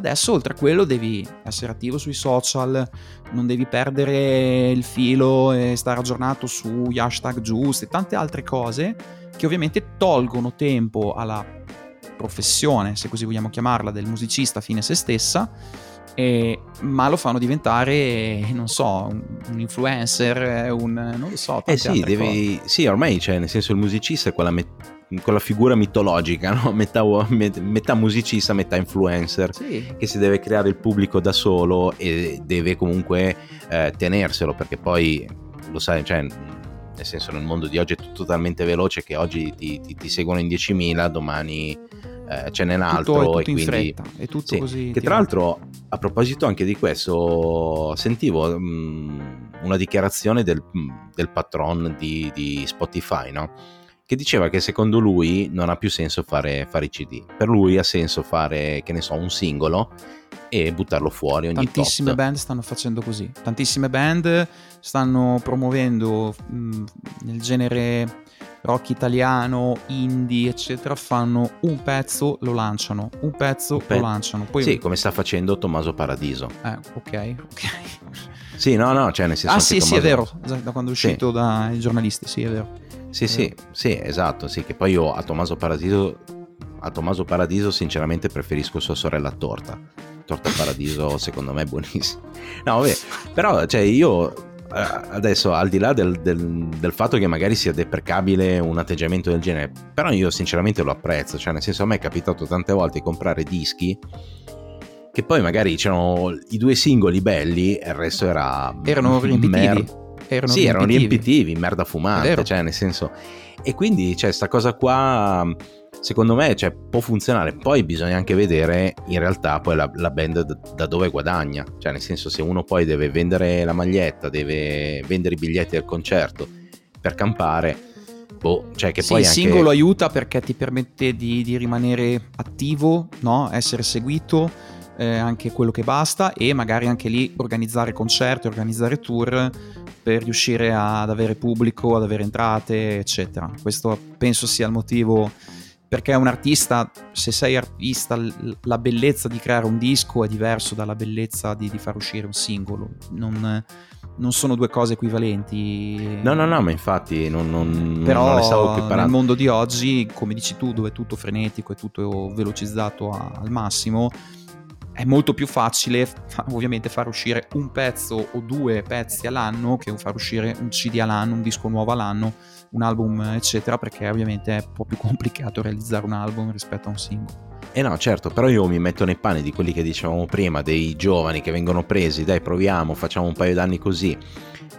Adesso oltre a quello devi essere attivo sui social, non devi perdere il filo e stare aggiornato sugli hashtag giusti e tante altre cose che ovviamente tolgono tempo alla professione, se così vogliamo chiamarla, del musicista fine a se stessa, e, ma lo fanno diventare, non so, un, un influencer, un, non lo so. Eh sì, devi, sì, ormai cioè, nel senso il musicista è quella met- quella figura mitologica, no? (laughs) metà, metà, musicista, metà influencer, sì. che si deve creare il pubblico da solo e deve comunque eh, tenerselo, perché poi lo sai, cioè, nel senso nel mondo di oggi è tutto talmente veloce che oggi ti, ti, ti seguono in 10.000, domani eh, ce n'è un altro. Tutto, è tutto e quindi, fretta, è tutto sì, così. Che tra l'altro, a proposito anche di questo, sentivo mh, mm, una dichiarazione del, del patron di, di Spotify, no? Che diceva che secondo lui non ha più senso fare, fare i CD. Per lui ha senso fare, che ne so, un singolo e buttarlo fuori ogni Tantissime tot. band stanno facendo così. Tantissime band stanno promuovendo mh, nel genere rock italiano, indie, eccetera, fanno un pezzo, lo lanciano, un pezzo, pe- lo lanciano. Poi... Sì, come sta facendo Tommaso Paradiso. Eh, ok, ok. Sì, no, no, cioè nel senso... Ah sì, sì, è vero, da quando è uscito sì. dai giornalisti, sì, è vero. Sì, sì, sì, esatto, sì, che poi io a Tommaso Paradiso, a Tommaso Paradiso sinceramente preferisco sua sorella Torta. Torta Paradiso (laughs) secondo me è buonissima. No, vabbè, però cioè io eh, adesso al di là del, del, del, fatto che magari sia deprecabile un atteggiamento del genere, però io sinceramente lo apprezzo, cioè nel senso a me è capitato tante volte di comprare dischi che poi magari c'erano i due singoli belli e il resto era... Erano riempitivi. Mer- erano sì, riempitivi. erano riempitivi, merda fumante, cioè nel senso... E quindi c'è cioè, sta cosa qua secondo me cioè, può funzionare. Poi bisogna anche vedere in realtà poi la, la band da, da, dove guadagna. Cioè, nel senso, se uno poi deve vendere la maglietta, deve vendere i biglietti del concerto per campare. Boh, cioè che sì, poi il anche... singolo aiuta perché ti permette di, di rimanere attivo, no? essere seguito, eh, anche quello che basta e magari anche lì organizzare concerti, organizzare tour per riuscire ad avere pubblico, ad avere entrate, eccetera. Questo penso sia il motivo perché un artista, se sei artista, la bellezza di creare un disco è diverso dalla bellezza di, di far uscire un singolo. Non, non, sono due cose equivalenti. No, no, no, ma infatti non, non, Però non le stavo equiparando. nel mondo di oggi, come dici tu, dove è tutto frenetico e tutto velocizzato a, al massimo, è molto più facile ovviamente far uscire un pezzo o due pezzi all'anno che far uscire un CD all'anno, un disco nuovo all'anno, un album eccetera perché ovviamente è un po' più complicato realizzare un album rispetto a un singolo. Eh no, certo, però io mi metto nei panni di quelli che dicevamo prima, dei giovani che vengono presi, dai proviamo, facciamo un paio d'anni così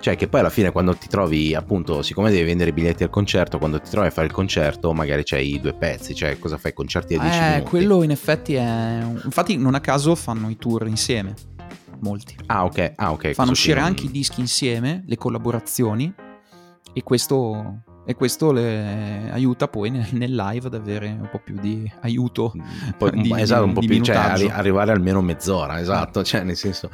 cioè che poi alla fine quando ti trovi appunto, siccome devi vendere i biglietti al concerto, quando ti trovi a fare il concerto magari c'hai i due pezzi, cioè cosa fai? Concerti a 10 eh, minuti? quello in effetti è... Infatti non a caso fanno i tour insieme, molti. Ah ok, ah, okay. Fanno uscire anche i dischi insieme, le collaborazioni e questo e questo le aiuta poi nel, nel, live ad avere un po' più di aiuto (laughs) poi, di, esatto, un po' più cioè, arrivare almeno mezz'ora esatto cioè nel senso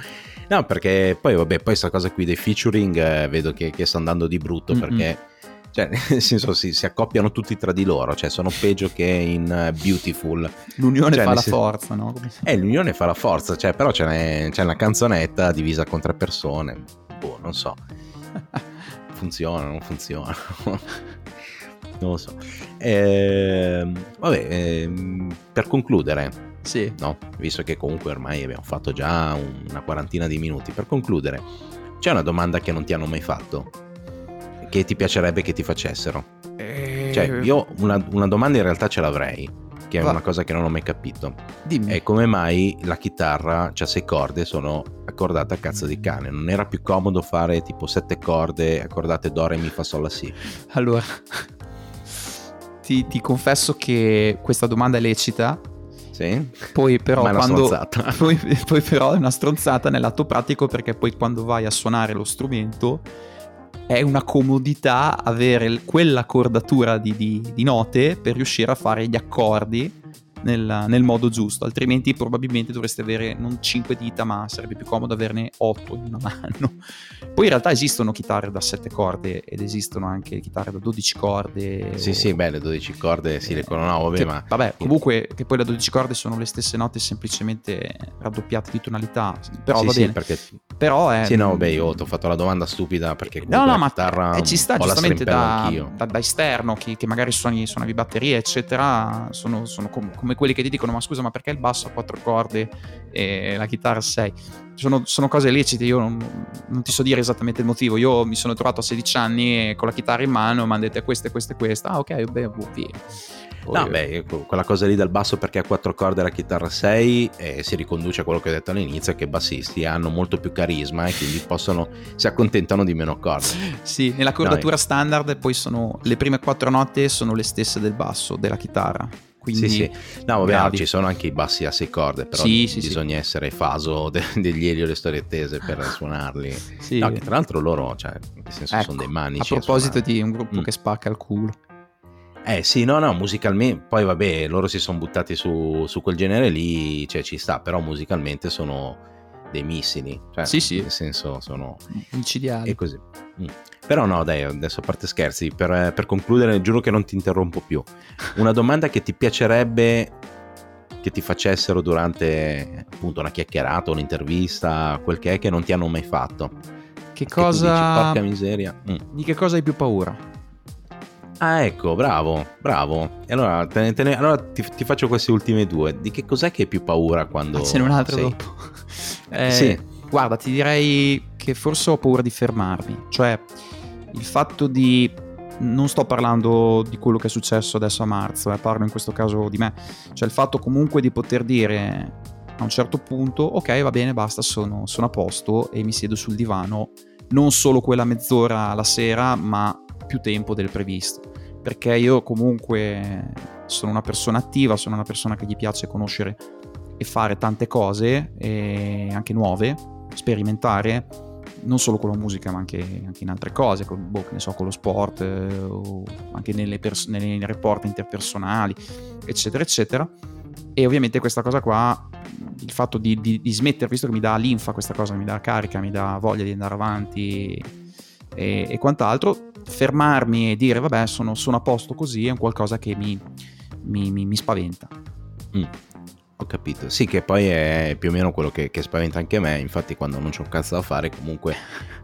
no perché poi vabbè poi questa cosa qui dei featuring eh, vedo che, che, sta andando di brutto Mm-mm. perché cioè, (laughs) nel senso si, si, accoppiano tutti tra di loro, cioè sono peggio che in uh, Beautiful. L'unione cioè, fa la senso... forza, no? Eh, l'unione fa la forza, cioè, però c'è, c'è una canzonetta divisa con tre persone, boh, non so. (laughs) funziona, non funziona. (laughs) non lo so. Eh, vabbè, eh, per concludere, sì. no? visto che comunque ormai abbiamo fatto già una quarantina di minuti, per concludere, c'è una domanda che non ti hanno mai fatto, che ti piacerebbe che ti facessero. Eh... Cioè, io una, una domanda in realtà ce l'avrei che è Va. una cosa che non ho mai capito. Dimmi. È come mai la chitarra, cioè sei corde, sono accordate a cazzo di cane. Non era più comodo fare tipo sette corde accordate do, re, mi, fa, sol, la, si? Allora, ti, ti confesso che questa domanda è lecita. Sì. Poi però, Ma è quando, (laughs) poi, poi però è una stronzata nell'atto pratico perché poi quando vai a suonare lo strumento è una comodità avere quella cordatura di, di, di note per riuscire a fare gli accordi nel, nel, modo giusto, altrimenti probabilmente dovreste avere non 5 dita, ma sarebbe più comodo averne 8 in una (laughs) mano. Poi in realtà esistono chitarre da 7 corde ed esistono anche chitarre da 12 corde. Sì, o... sì, beh, le 12 corde sì, le conosco, vabbè, che, ma... Vabbè, comunque che poi le 12 corde sono le stesse note semplicemente raddoppiate di tonalità, però sì, va sì, bene. Perché... Però è... Sì, no, beh, io ti ho fatto la domanda stupida perché no, no, ma chitarra eh, ci sta giustamente da, da, da, esterno, che, che magari suoni, suonavi batterie, eccetera, sono, sono com- come quelli che ti dicono ma scusa ma perché il basso ha quattro corde e la chitarra sei? Sono, sono, cose lecite, io non, non, ti so dire esattamente il motivo, io mi sono trovato a 16 anni con la chitarra in mano mi hanno detto questa e questa e questa, ah ok, beh, boh, via. No, beh, quella cosa lì del basso perché ha quattro corde e la chitarra 6 eh, si riconduce a quello che ho detto all'inizio, che i bassisti hanno molto più carisma e quindi possono, si accontentano di meno corde. Sì, nella cordatura no, standard poi sono le prime quattro note sono le stesse del basso, della chitarra. Quindi, sì, sì. No, vabbè, no, ci sono anche i bassi a sei corde, però sì, sì, bisogna essere faso (laughs) de- degli Elio e le storie tese per suonarli. Sì. No, tra l'altro loro, cioè, nel senso, ecco, sono dei manici. A proposito a di un gruppo mm. che spacca il culo. Eh sì, no, no, musicalmente, poi vabbè, loro si sono buttati su, su quel genere lì, cioè ci sta, però musicalmente sono dei missili, cioè, sì, sì. nel senso sono... Micidiali. E così. Mm. Però no, dai, adesso a parte scherzi, per, per, concludere, giuro che non ti interrompo più. Una domanda che ti piacerebbe che ti facessero durante appunto una chiacchierata, un'intervista, quel che è che non ti hanno mai fatto. Che cosa... Dici, porca miseria. Mm. Di che cosa hai più paura? Ah, ecco, bravo, bravo. E allora, te, te ne, allora ti, ti, faccio queste ultime due. Di che cos'è che hai più paura quando... Ah, ce n'è un'altra sei... dopo. (laughs) eh, sì. Guarda, ti direi che forse ho paura di fermarmi. Cioè, il fatto di non sto parlando di quello che è successo adesso a marzo, eh, parlo in questo caso di me, cioè il fatto comunque di poter dire a un certo punto ok va bene basta sono, sono a posto e mi siedo sul divano non solo quella mezz'ora la sera ma più tempo del previsto perché io comunque sono una persona attiva, sono una persona che gli piace conoscere e fare tante cose, anche nuove, sperimentare, non solo con la musica ma anche, anche in altre cose, con, boh, so, con lo sport, eh, anche nelle pers- nei report interpersonali, eccetera, eccetera. E ovviamente questa cosa qua, il fatto di, di, di smettere, visto che mi dà linfa questa cosa, mi dà carica, mi dà voglia di andare avanti e, e quant'altro, fermarmi e dire vabbè sono, sono, a posto così è un qualcosa che mi, mi, mi, mi spaventa. Mm. Ho capito, sì che poi è più o meno quello che, che spaventa anche me, infatti quando non c'è un cazzo da fare comunque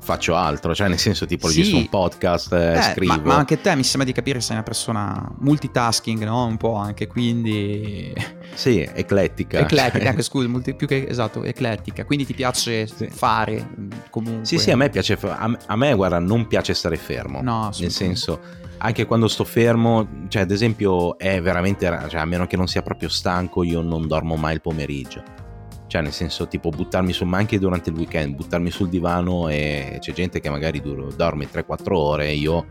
faccio altro, cioè nel senso tipo sì. registro un podcast, eh, scrivo. Ma, ma, anche te mi sembra di capire sei una persona multitasking, no? Un po' anche, quindi... Sì, eclettica. Eclettica, anche (laughs) scusa, multi, più che esatto, eclettica, quindi ti piace sì. fare comunque. Sì, sì, a me piace, a, a me guarda, non piace stare fermo, no, nel senso anche quando sto fermo, cioè ad esempio è veramente, cioè, a meno che non sia proprio stanco, io non dormo mai il pomeriggio. Cioè nel senso tipo buttarmi su, ma anche durante il weekend, buttarmi sul divano e c'è gente che magari dorme 3-4 ore e io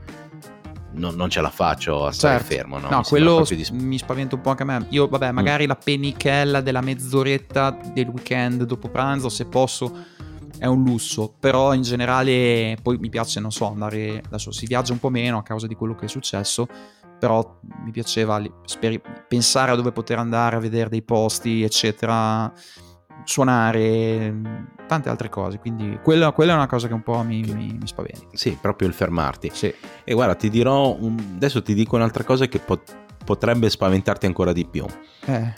non, non, ce la faccio a stare certo. fermo. No, no mi quello dis- mi spaventa un po' anche a me. Io, vabbè, magari mm. la penichella della mezz'oretta del weekend dopo pranzo, se posso è un lusso, però in generale poi mi piace, non so, andare, adesso si viaggia un po' meno a causa di quello che è successo, però mi piaceva pensare a dove poter andare, a vedere dei posti, eccetera, suonare, tante altre cose, quindi quella, quella è una cosa che un po' mi, mi, mi, spaventa. Sì, proprio il fermarti. Sì. E guarda, ti dirò, un... adesso ti dico un'altra cosa che pot- potrebbe spaventarti ancora di più. Eh.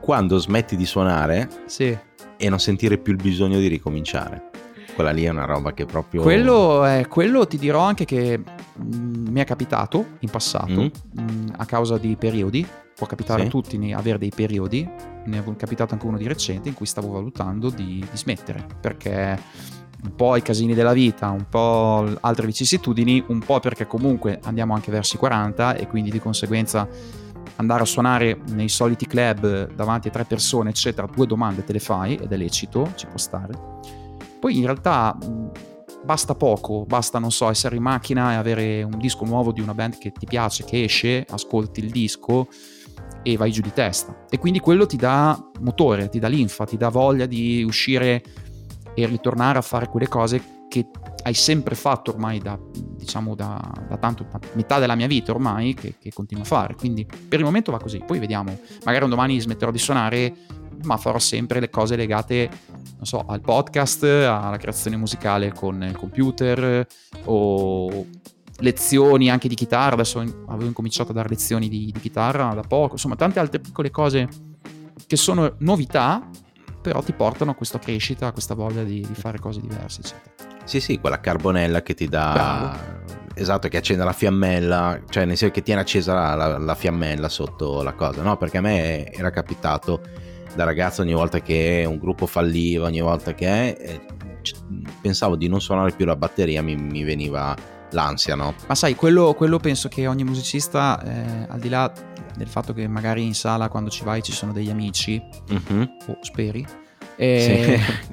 Quando smetti di suonare... Sì e non sentire più il bisogno di ricominciare. Quella lì è una roba che proprio... Quello, è, quello ti dirò anche che mh, mm, mi è capitato in passato, mm. mh, mm, a causa di periodi, può capitare sì. a tutti di avere dei periodi, ne è capitato anche uno di recente in cui stavo valutando di, di smettere, perché un po' i casini della vita, un po' altre vicissitudini, un po' perché comunque andiamo anche verso i 40 e quindi di conseguenza andare a suonare nei soliti club davanti a tre persone, eccetera, due domande te le fai ed è lecito, ci può stare. Poi in realtà basta poco, basta, non so, essere in macchina e avere un disco nuovo di una band che ti piace, che esce, ascolti il disco e vai giù di testa. E quindi quello ti dà motore, ti dà linfa, ti dà voglia di uscire e ritornare a fare quelle cose che hai sempre fatto ormai da, diciamo, da, da tanto, da metà della mia vita ormai, che, che, continuo a fare. Quindi per il momento va così, poi vediamo. Magari un domani smetterò di suonare, ma farò sempre le cose legate, non so, al podcast, alla creazione musicale con il computer o lezioni anche di chitarra. Adesso avevo incominciato a dare lezioni di, di chitarra da poco, insomma, tante altre piccole cose che sono novità, però ti portano a questa crescita, a questa voglia di, di fare cose diverse, eccetera. Sì, sì, quella carbonella che ti dà... Bravo. Esatto, che accende la fiammella, cioè nel senso che tiene accesa la, la, la, fiammella sotto la cosa, no? Perché a me era capitato da ragazzo ogni volta che un gruppo falliva, ogni volta che eh, pensavo di non suonare più la batteria, mi, mi veniva l'ansia, no? Ma sai, quello, quello penso che ogni musicista, eh, al di là del fatto che magari in sala quando ci vai ci sono degli amici, mm-hmm. o speri, e, sì.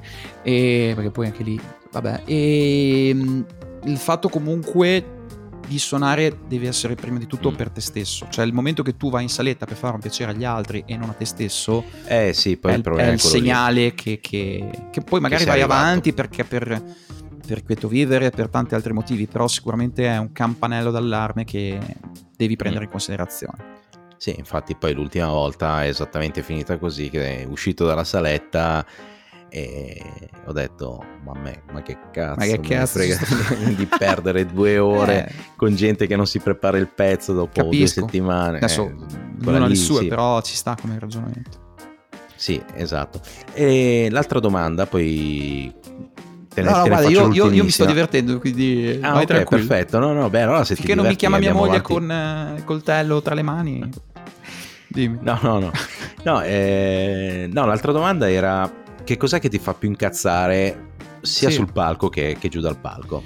(laughs) e, perché poi anche lì Vabbè, e ehm, il fatto comunque di suonare deve essere prima di tutto mm. per te stesso. Cioè, il momento che tu vai in saletta per fare un piacere agli altri e non a te stesso, eh sì, poi è, il, è il segnale che, che, che, poi magari vai arrivato. avanti perché per, per quieto vivere, per tanti altri motivi, però sicuramente è un campanello d'allarme che devi prendere mm. in considerazione. Sì, infatti poi l'ultima volta è esattamente finita così, che è uscito dalla saletta e ho detto ma, me, ma che cazzo ma che cazzo frega (laughs) di perdere due (laughs) ore eh. con gente che non si prepara il pezzo dopo Capisco. due settimane adesso eh, non le sue sì. però ci sta come ragionamento sì esatto e l'altra domanda poi te ne, no, no, guarda, io, io, io, mi sto divertendo, quindi ah, vai okay, perfetto. No, no, beh, allora se Finché non mi chiama mia moglie avanti. con eh, il coltello tra le mani. Dimmi. No, no, no. No, eh, no, l'altra domanda era che cos'è che ti fa più incazzare sia sì. sul palco che, che, giù dal palco?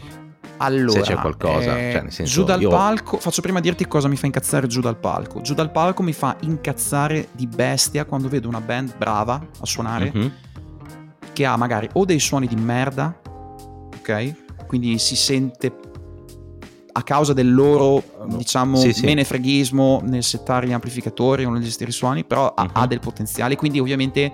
Allora, se c'è qualcosa, eh, cioè, senso, giù dal io... palco, faccio prima dirti cosa mi fa incazzare giù dal palco. Giù dal palco mi fa incazzare di bestia quando vedo una band brava a suonare mm-hmm. Che ha magari o dei suoni di merda, ok? Quindi si sente a causa del loro diciamo sì, sì. menefreghismo nel settare gli amplificatori o nel gestire i suoni, però uh-huh. ha, mhm. del potenziale, quindi ovviamente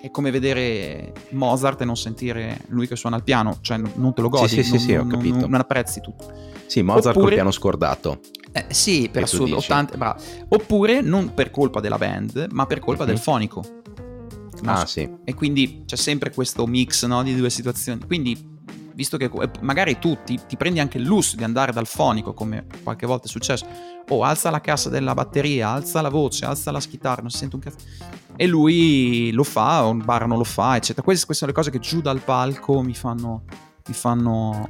è come vedere Mozart e non sentire lui che suona il piano, cioè non te lo godi, sì, sì, non, sì, non, ho capito. non, non apprezzi tutto. Sì, Mozart Oppure, col piano scordato. Eh, sì, per assurdo, 80, Oppure non per colpa della band, ma per colpa uh-huh. del fonico. No? Ah, sì. E quindi c'è sempre questo mix no, di due situazioni. Quindi visto che magari tu ti, ti, prendi anche il lusso di andare dal fonico, come qualche volta è successo, o oh, alza la cassa della batteria, alza la voce, alza la chitarra, non si sente un cazzo. E lui lo fa, o un bar non lo fa, eccetera. Queste, queste, sono le cose che giù dal palco mi fanno. Mi fanno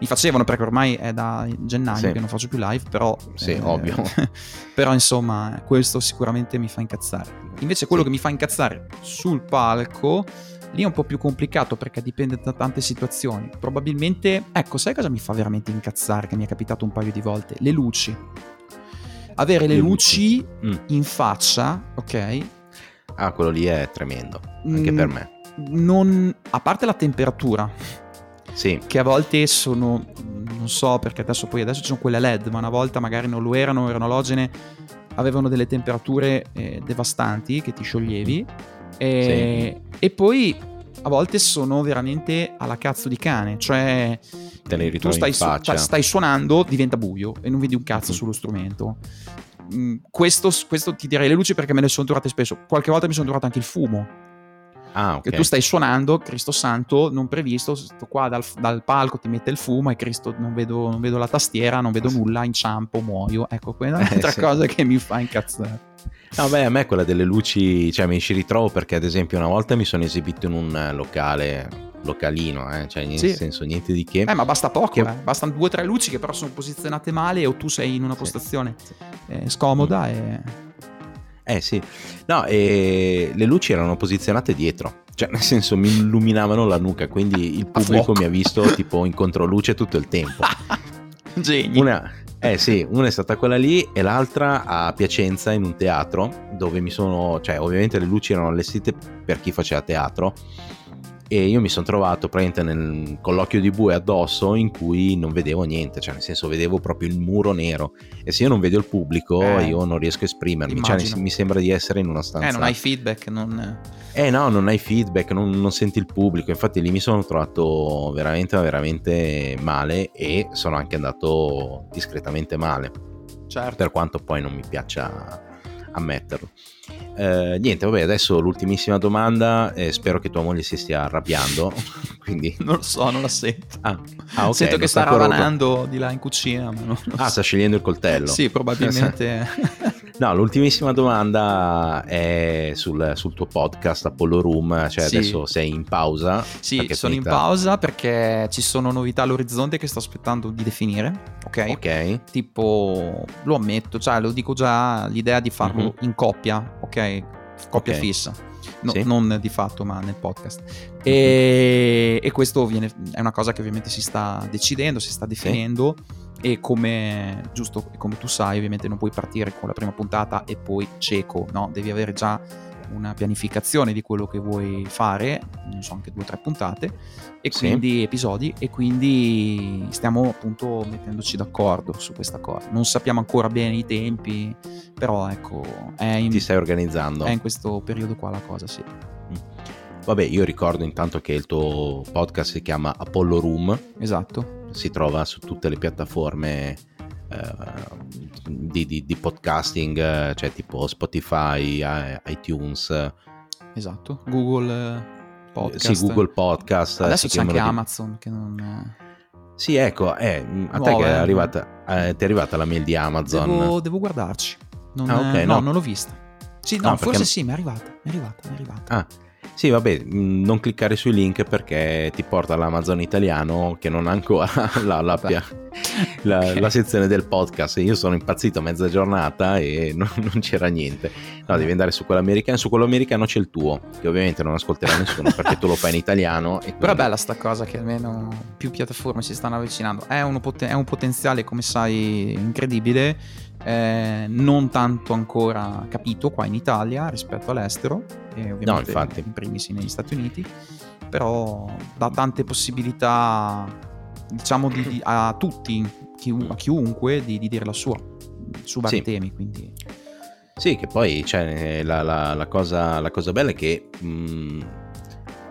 mi facevano perché ormai è da gennaio sì. che non faccio più live, però... Sì, eh, ovvio. (laughs) però insomma, questo sicuramente mi fa incazzare. Invece quello sì. che mi fa incazzare sul palco Lì è un po' più complicato perché dipende da tante situazioni. Probabilmente, ecco, sai cosa mi fa veramente incazzare? Che mi è capitato un paio di volte? Le luci. Avere le, le luci, luci mm. in faccia, ok? Ah, quello lì è tremendo, anche mm, per me. Non, a parte la temperatura, sì. che a volte sono, non so perché adesso poi adesso ci sono quelle LED, ma una volta magari non lo erano, erano alogene, avevano delle temperature eh, devastanti che ti scioglievi e, sì. e poi a volte sono veramente alla cazzo di cane, cioè te ne tu stai, su- stai, suonando, diventa buio e non vedi un cazzo mm. sullo strumento. Mm, questo, questo, ti direi le luci perché me ne sono trovate spesso. Qualche volta mi sono trovato anche il fumo. Ah, okay. Che tu stai suonando, Cristo Santo, non previsto, sto qua dal, dal palco ti mette il fumo e Cristo non vedo, non vedo la tastiera, non vedo nulla, inciampo, muoio. Ecco, quella è un'altra eh, sì. cosa che mi fa incazzare. No, beh, a me quella delle luci, cioè mi ci ritrovo perché ad esempio una volta mi sono esibito in un locale localino, eh? cioè nel sì. senso niente di che. Eh, ma basta poco, che... eh? bastano due o tre luci che però sono posizionate male o tu sei in una postazione eh, scomoda mm. e... Eh sì, no, e le luci erano posizionate dietro, cioè nel senso mi illuminavano la nuca, quindi il pubblico mi ha visto tipo in controluce tutto il tempo. (laughs) Genio. Una, eh sì, una è stata quella lì e l'altra a Piacenza in un teatro dove mi sono, cioè ovviamente le luci erano allestite per chi faceva teatro e io mi sono trovato praticamente nel, con l'occhio di bue addosso in cui non vedevo niente, cioè nel senso vedevo proprio il muro nero e se io non vedo il pubblico eh, io non riesco a esprimermi, cioè, mi sembra di essere in una stanza... Eh, non hai feedback, non... Eh no, non hai feedback, non, non senti il pubblico, infatti lì mi sono trovato veramente, veramente male e sono anche andato discretamente male. Certo. Per quanto poi non mi piaccia ammetterlo. Eh, niente, vabbè, adesso l'ultimissima domanda. Eh, spero che tua moglie si stia arrabbiando. (laughs) Quindi... Non lo so, non la sento. Ah, ah okay, sento che sta ravanando di là in cucina. Ma non ah, so. sta scegliendo il coltello. Sì, probabilmente. (laughs) no, l'ultimissima domanda è sul, sul, tuo podcast Apollo Room. Cioè, sì. adesso sei in pausa. Sì, sono in pausa perché ci sono novità all'orizzonte che sto aspettando di definire. Ok. Ok. Tipo, lo ammetto, cioè, lo dico già, l'idea di farlo mm-hmm. in coppia, ok? Coppia okay. fissa. No, sì. Non di fatto, ma nel podcast. E, e questo viene, è una cosa che ovviamente si sta decidendo, si sta definendo. Sì. E come, giusto, come tu sai, ovviamente non puoi partire con la prima puntata e poi cieco, no? Devi avere già una pianificazione di quello che vuoi fare, non so, anche due o tre puntate, e sì. quindi episodi, e quindi stiamo appunto mettendoci d'accordo su questa cosa. Non sappiamo ancora bene i tempi, però ecco, è in, ti stai organizzando. È in questo periodo qua la cosa, sì. Mm. Vabbè, io ricordo intanto che il tuo podcast si chiama Apollo Room. Esatto. Si trova su tutte le piattaforme eh, di, di, di, podcasting, cioè tipo Spotify, iTunes. Esatto, Google Podcast. Sì, Google Podcast. Adesso c'è anche Amazon che non... Sì, ecco, eh, a te che è arrivata, eh, ti è arrivata la mail di Amazon. Devo, devo guardarci. Non, ah, okay, no, no, non l'ho vista. Sì, no, no forse perché... sì, mi è arrivata, mi è arrivata, mi è arrivata. Ah, sì, vabbè, mm, non cliccare sui link perché ti porta all'Amazon italiano che non ha ancora (laughs) la, la, (laughs) la, okay. la, sezione del podcast. Io sono impazzito mezza giornata e (laughs) non, non, c'era niente. No, devi andare su quello americano. Su quello americano c'è il tuo, che ovviamente non ascolterà nessuno perché tu lo fai in italiano. Quindi... Però è bella sta cosa che almeno più piattaforme si stanno avvicinando. È poten- è un potenziale, come sai, incredibile eh, non tanto ancora capito qua in Italia rispetto all'estero e ovviamente no, in primis negli Stati Uniti però dà tante possibilità diciamo di, di, a tutti chiun- a chiunque di, di, dire la sua su vari sì. temi. Quindi... Sì, che poi cioè, la, la, la, cosa, la, cosa, bella è che mh, mm,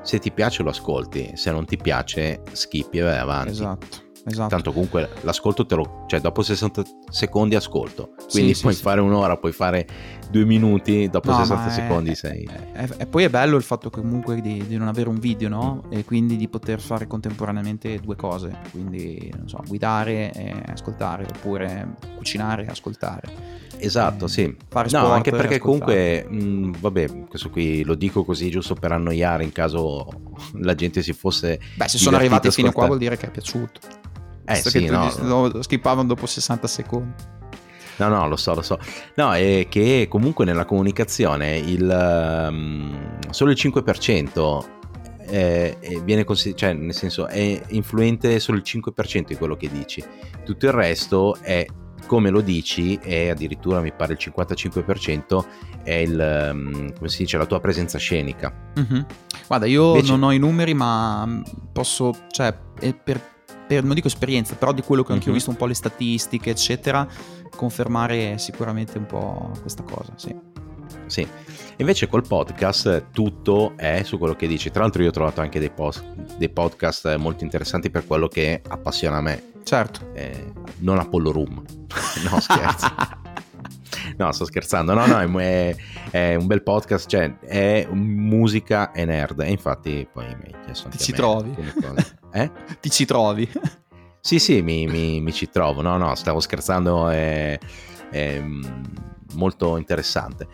se ti piace lo ascolti, se non ti piace skippi e vai avanti. Esatto. Esatto. Tanto comunque l'ascolto te lo, cioè dopo 60 secondi ascolto, quindi sì, puoi sì, fare sì. un'ora, puoi fare due minuti, dopo no, 60 secondi è, sei... E poi è bello il fatto comunque di, di, non avere un video, no? E quindi di poter fare contemporaneamente due cose, quindi non so, guidare e ascoltare, oppure cucinare e ascoltare. Esatto, eh, sì. Fare no, anche perché comunque, mh, vabbè, questo qui lo dico così giusto per annoiare in caso (laughs) la gente si fosse... Beh, se sono arrivati fino a qua vuol dire che è piaciuto. Eh sì, che no. Dici, skippavano dopo 60 secondi. No, no, lo so, lo so. No, è che comunque nella comunicazione il, um, solo il 5% è, è viene considerato, cioè nel senso è influente solo il 5% di quello che dici. Tutto il resto è come lo dici e addirittura mi pare il 55% è il, um, come si dice, la tua presenza scenica. Mm-hmm. Guarda, io Invece... non ho i numeri, ma posso, cioè, per per, non dico esperienza, però di quello che anche uh-huh. ho mhm. visto un po' le statistiche, eccetera, confermare sicuramente un po' questa cosa, sì. Sì, invece col podcast tutto è su quello che dici. Tra l'altro io ho trovato anche dei, post, dei podcast molto interessanti per quello che appassiona me. Certo. Eh, non Apollo Room. (laughs) no, scherzo. no, sto scherzando. No, no, è, è, un bel podcast, cioè è musica e nerd. E infatti poi mi hai chiesto anche Ti ci trovi? Eh? Ti ci trovi? Sì, sì, mi, mi, mi, ci trovo. No, no, stavo scherzando, è, è molto interessante.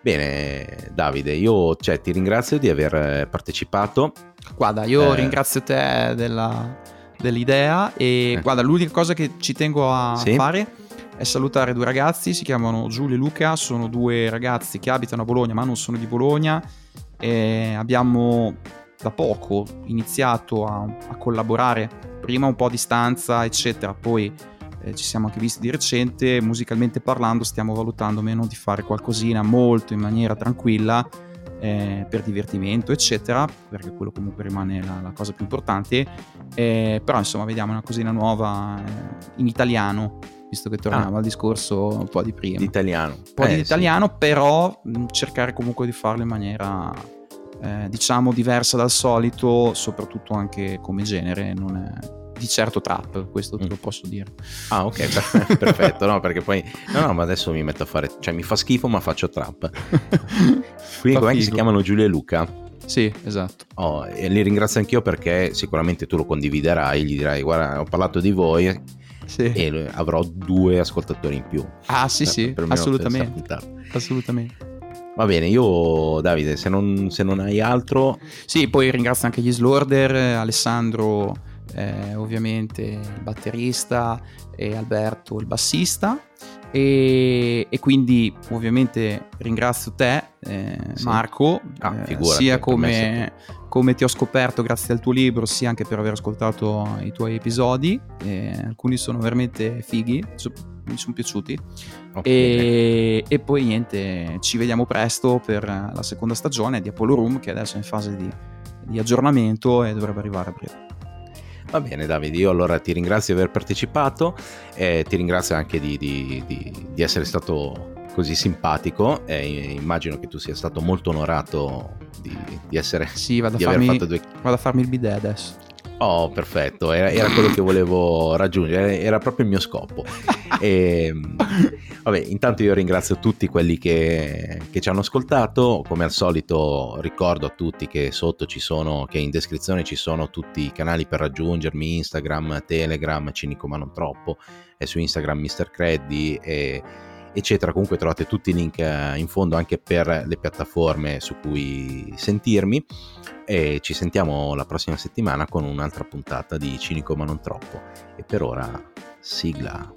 Bene, Davide, io cioè, ti ringrazio di aver partecipato. Guarda, io eh... ringrazio te della, dell'idea e eh. guarda, l'unica cosa che ci tengo a sì? fare è salutare due ragazzi, si chiamano Giulio e Luca, sono due ragazzi che abitano a Bologna ma non sono di Bologna e abbiamo da poco iniziato a, a collaborare, prima un po' a distanza, eccetera, poi eh, ci siamo anche visti di recente, musicalmente parlando stiamo valutando meno di fare qualcosina molto in maniera tranquilla eh, per divertimento, eccetera, perché quello comunque rimane la, la cosa più importante, eh, però insomma vediamo una cosina nuova eh, in italiano, visto che torniamo ah. al discorso un po' di prima. Italiano. Un po' di eh, italiano, sì. però cercare comunque di farlo in maniera eh, diciamo diversa dal solito, soprattutto anche come genere, non è di certo trap, questo te lo mm. posso dire. Ah, ok, (laughs) perfetto, no, perché poi no, no, ma adesso mi metto a fare, cioè mi fa schifo, ma faccio trap. (laughs) Quindi come si chiamano Giulia e Luca? Sì, esatto. Oh, e li ringrazio anch'io perché sicuramente tu lo condividerai, gli dirai "Guarda, ho parlato di voi" sì. e avrò due ascoltatori in più. Ah, sì, sì, assolutamente. Assolutamente. Va bene, io Davide, se non, se non hai altro... Sì, poi ringrazio anche gli Slorder, Alessandro eh, ovviamente il batterista e Alberto il bassista. E, e, quindi ovviamente ringrazio te eh, sì. Marco ah, eh, sia come, come, ti ho scoperto grazie al tuo libro sia anche per aver ascoltato i tuoi episodi eh, alcuni sono veramente fighi mi sono piaciuti. Okay. E, e, poi niente, ci vediamo presto per la seconda stagione di Apollo Room che adesso è in fase di, di aggiornamento e dovrebbe arrivare a breve. Va bene Davide, io allora ti ringrazio di aver partecipato e ti ringrazio anche di, di, di, di essere stato così simpatico e immagino che tu sia stato molto onorato di, essere sì, vado, a farmi, due... vado a farmi il bidet adesso. Oh, perfetto, era, era, quello che volevo raggiungere, era proprio il mio scopo. E, vabbè, intanto io ringrazio tutti quelli che, che, ci hanno ascoltato, come al solito ricordo a tutti che sotto ci sono, che in descrizione ci sono tutti i canali per raggiungermi, Instagram, Telegram, Cinico ma non troppo, e su Instagram Mr. Creddy e eccetera. Comunque trovate tutti i link eh, in fondo anche per le piattaforme su cui sentirmi e ci sentiamo la prossima settimana con un'altra puntata di Cinico ma non troppo. E per ora sigla.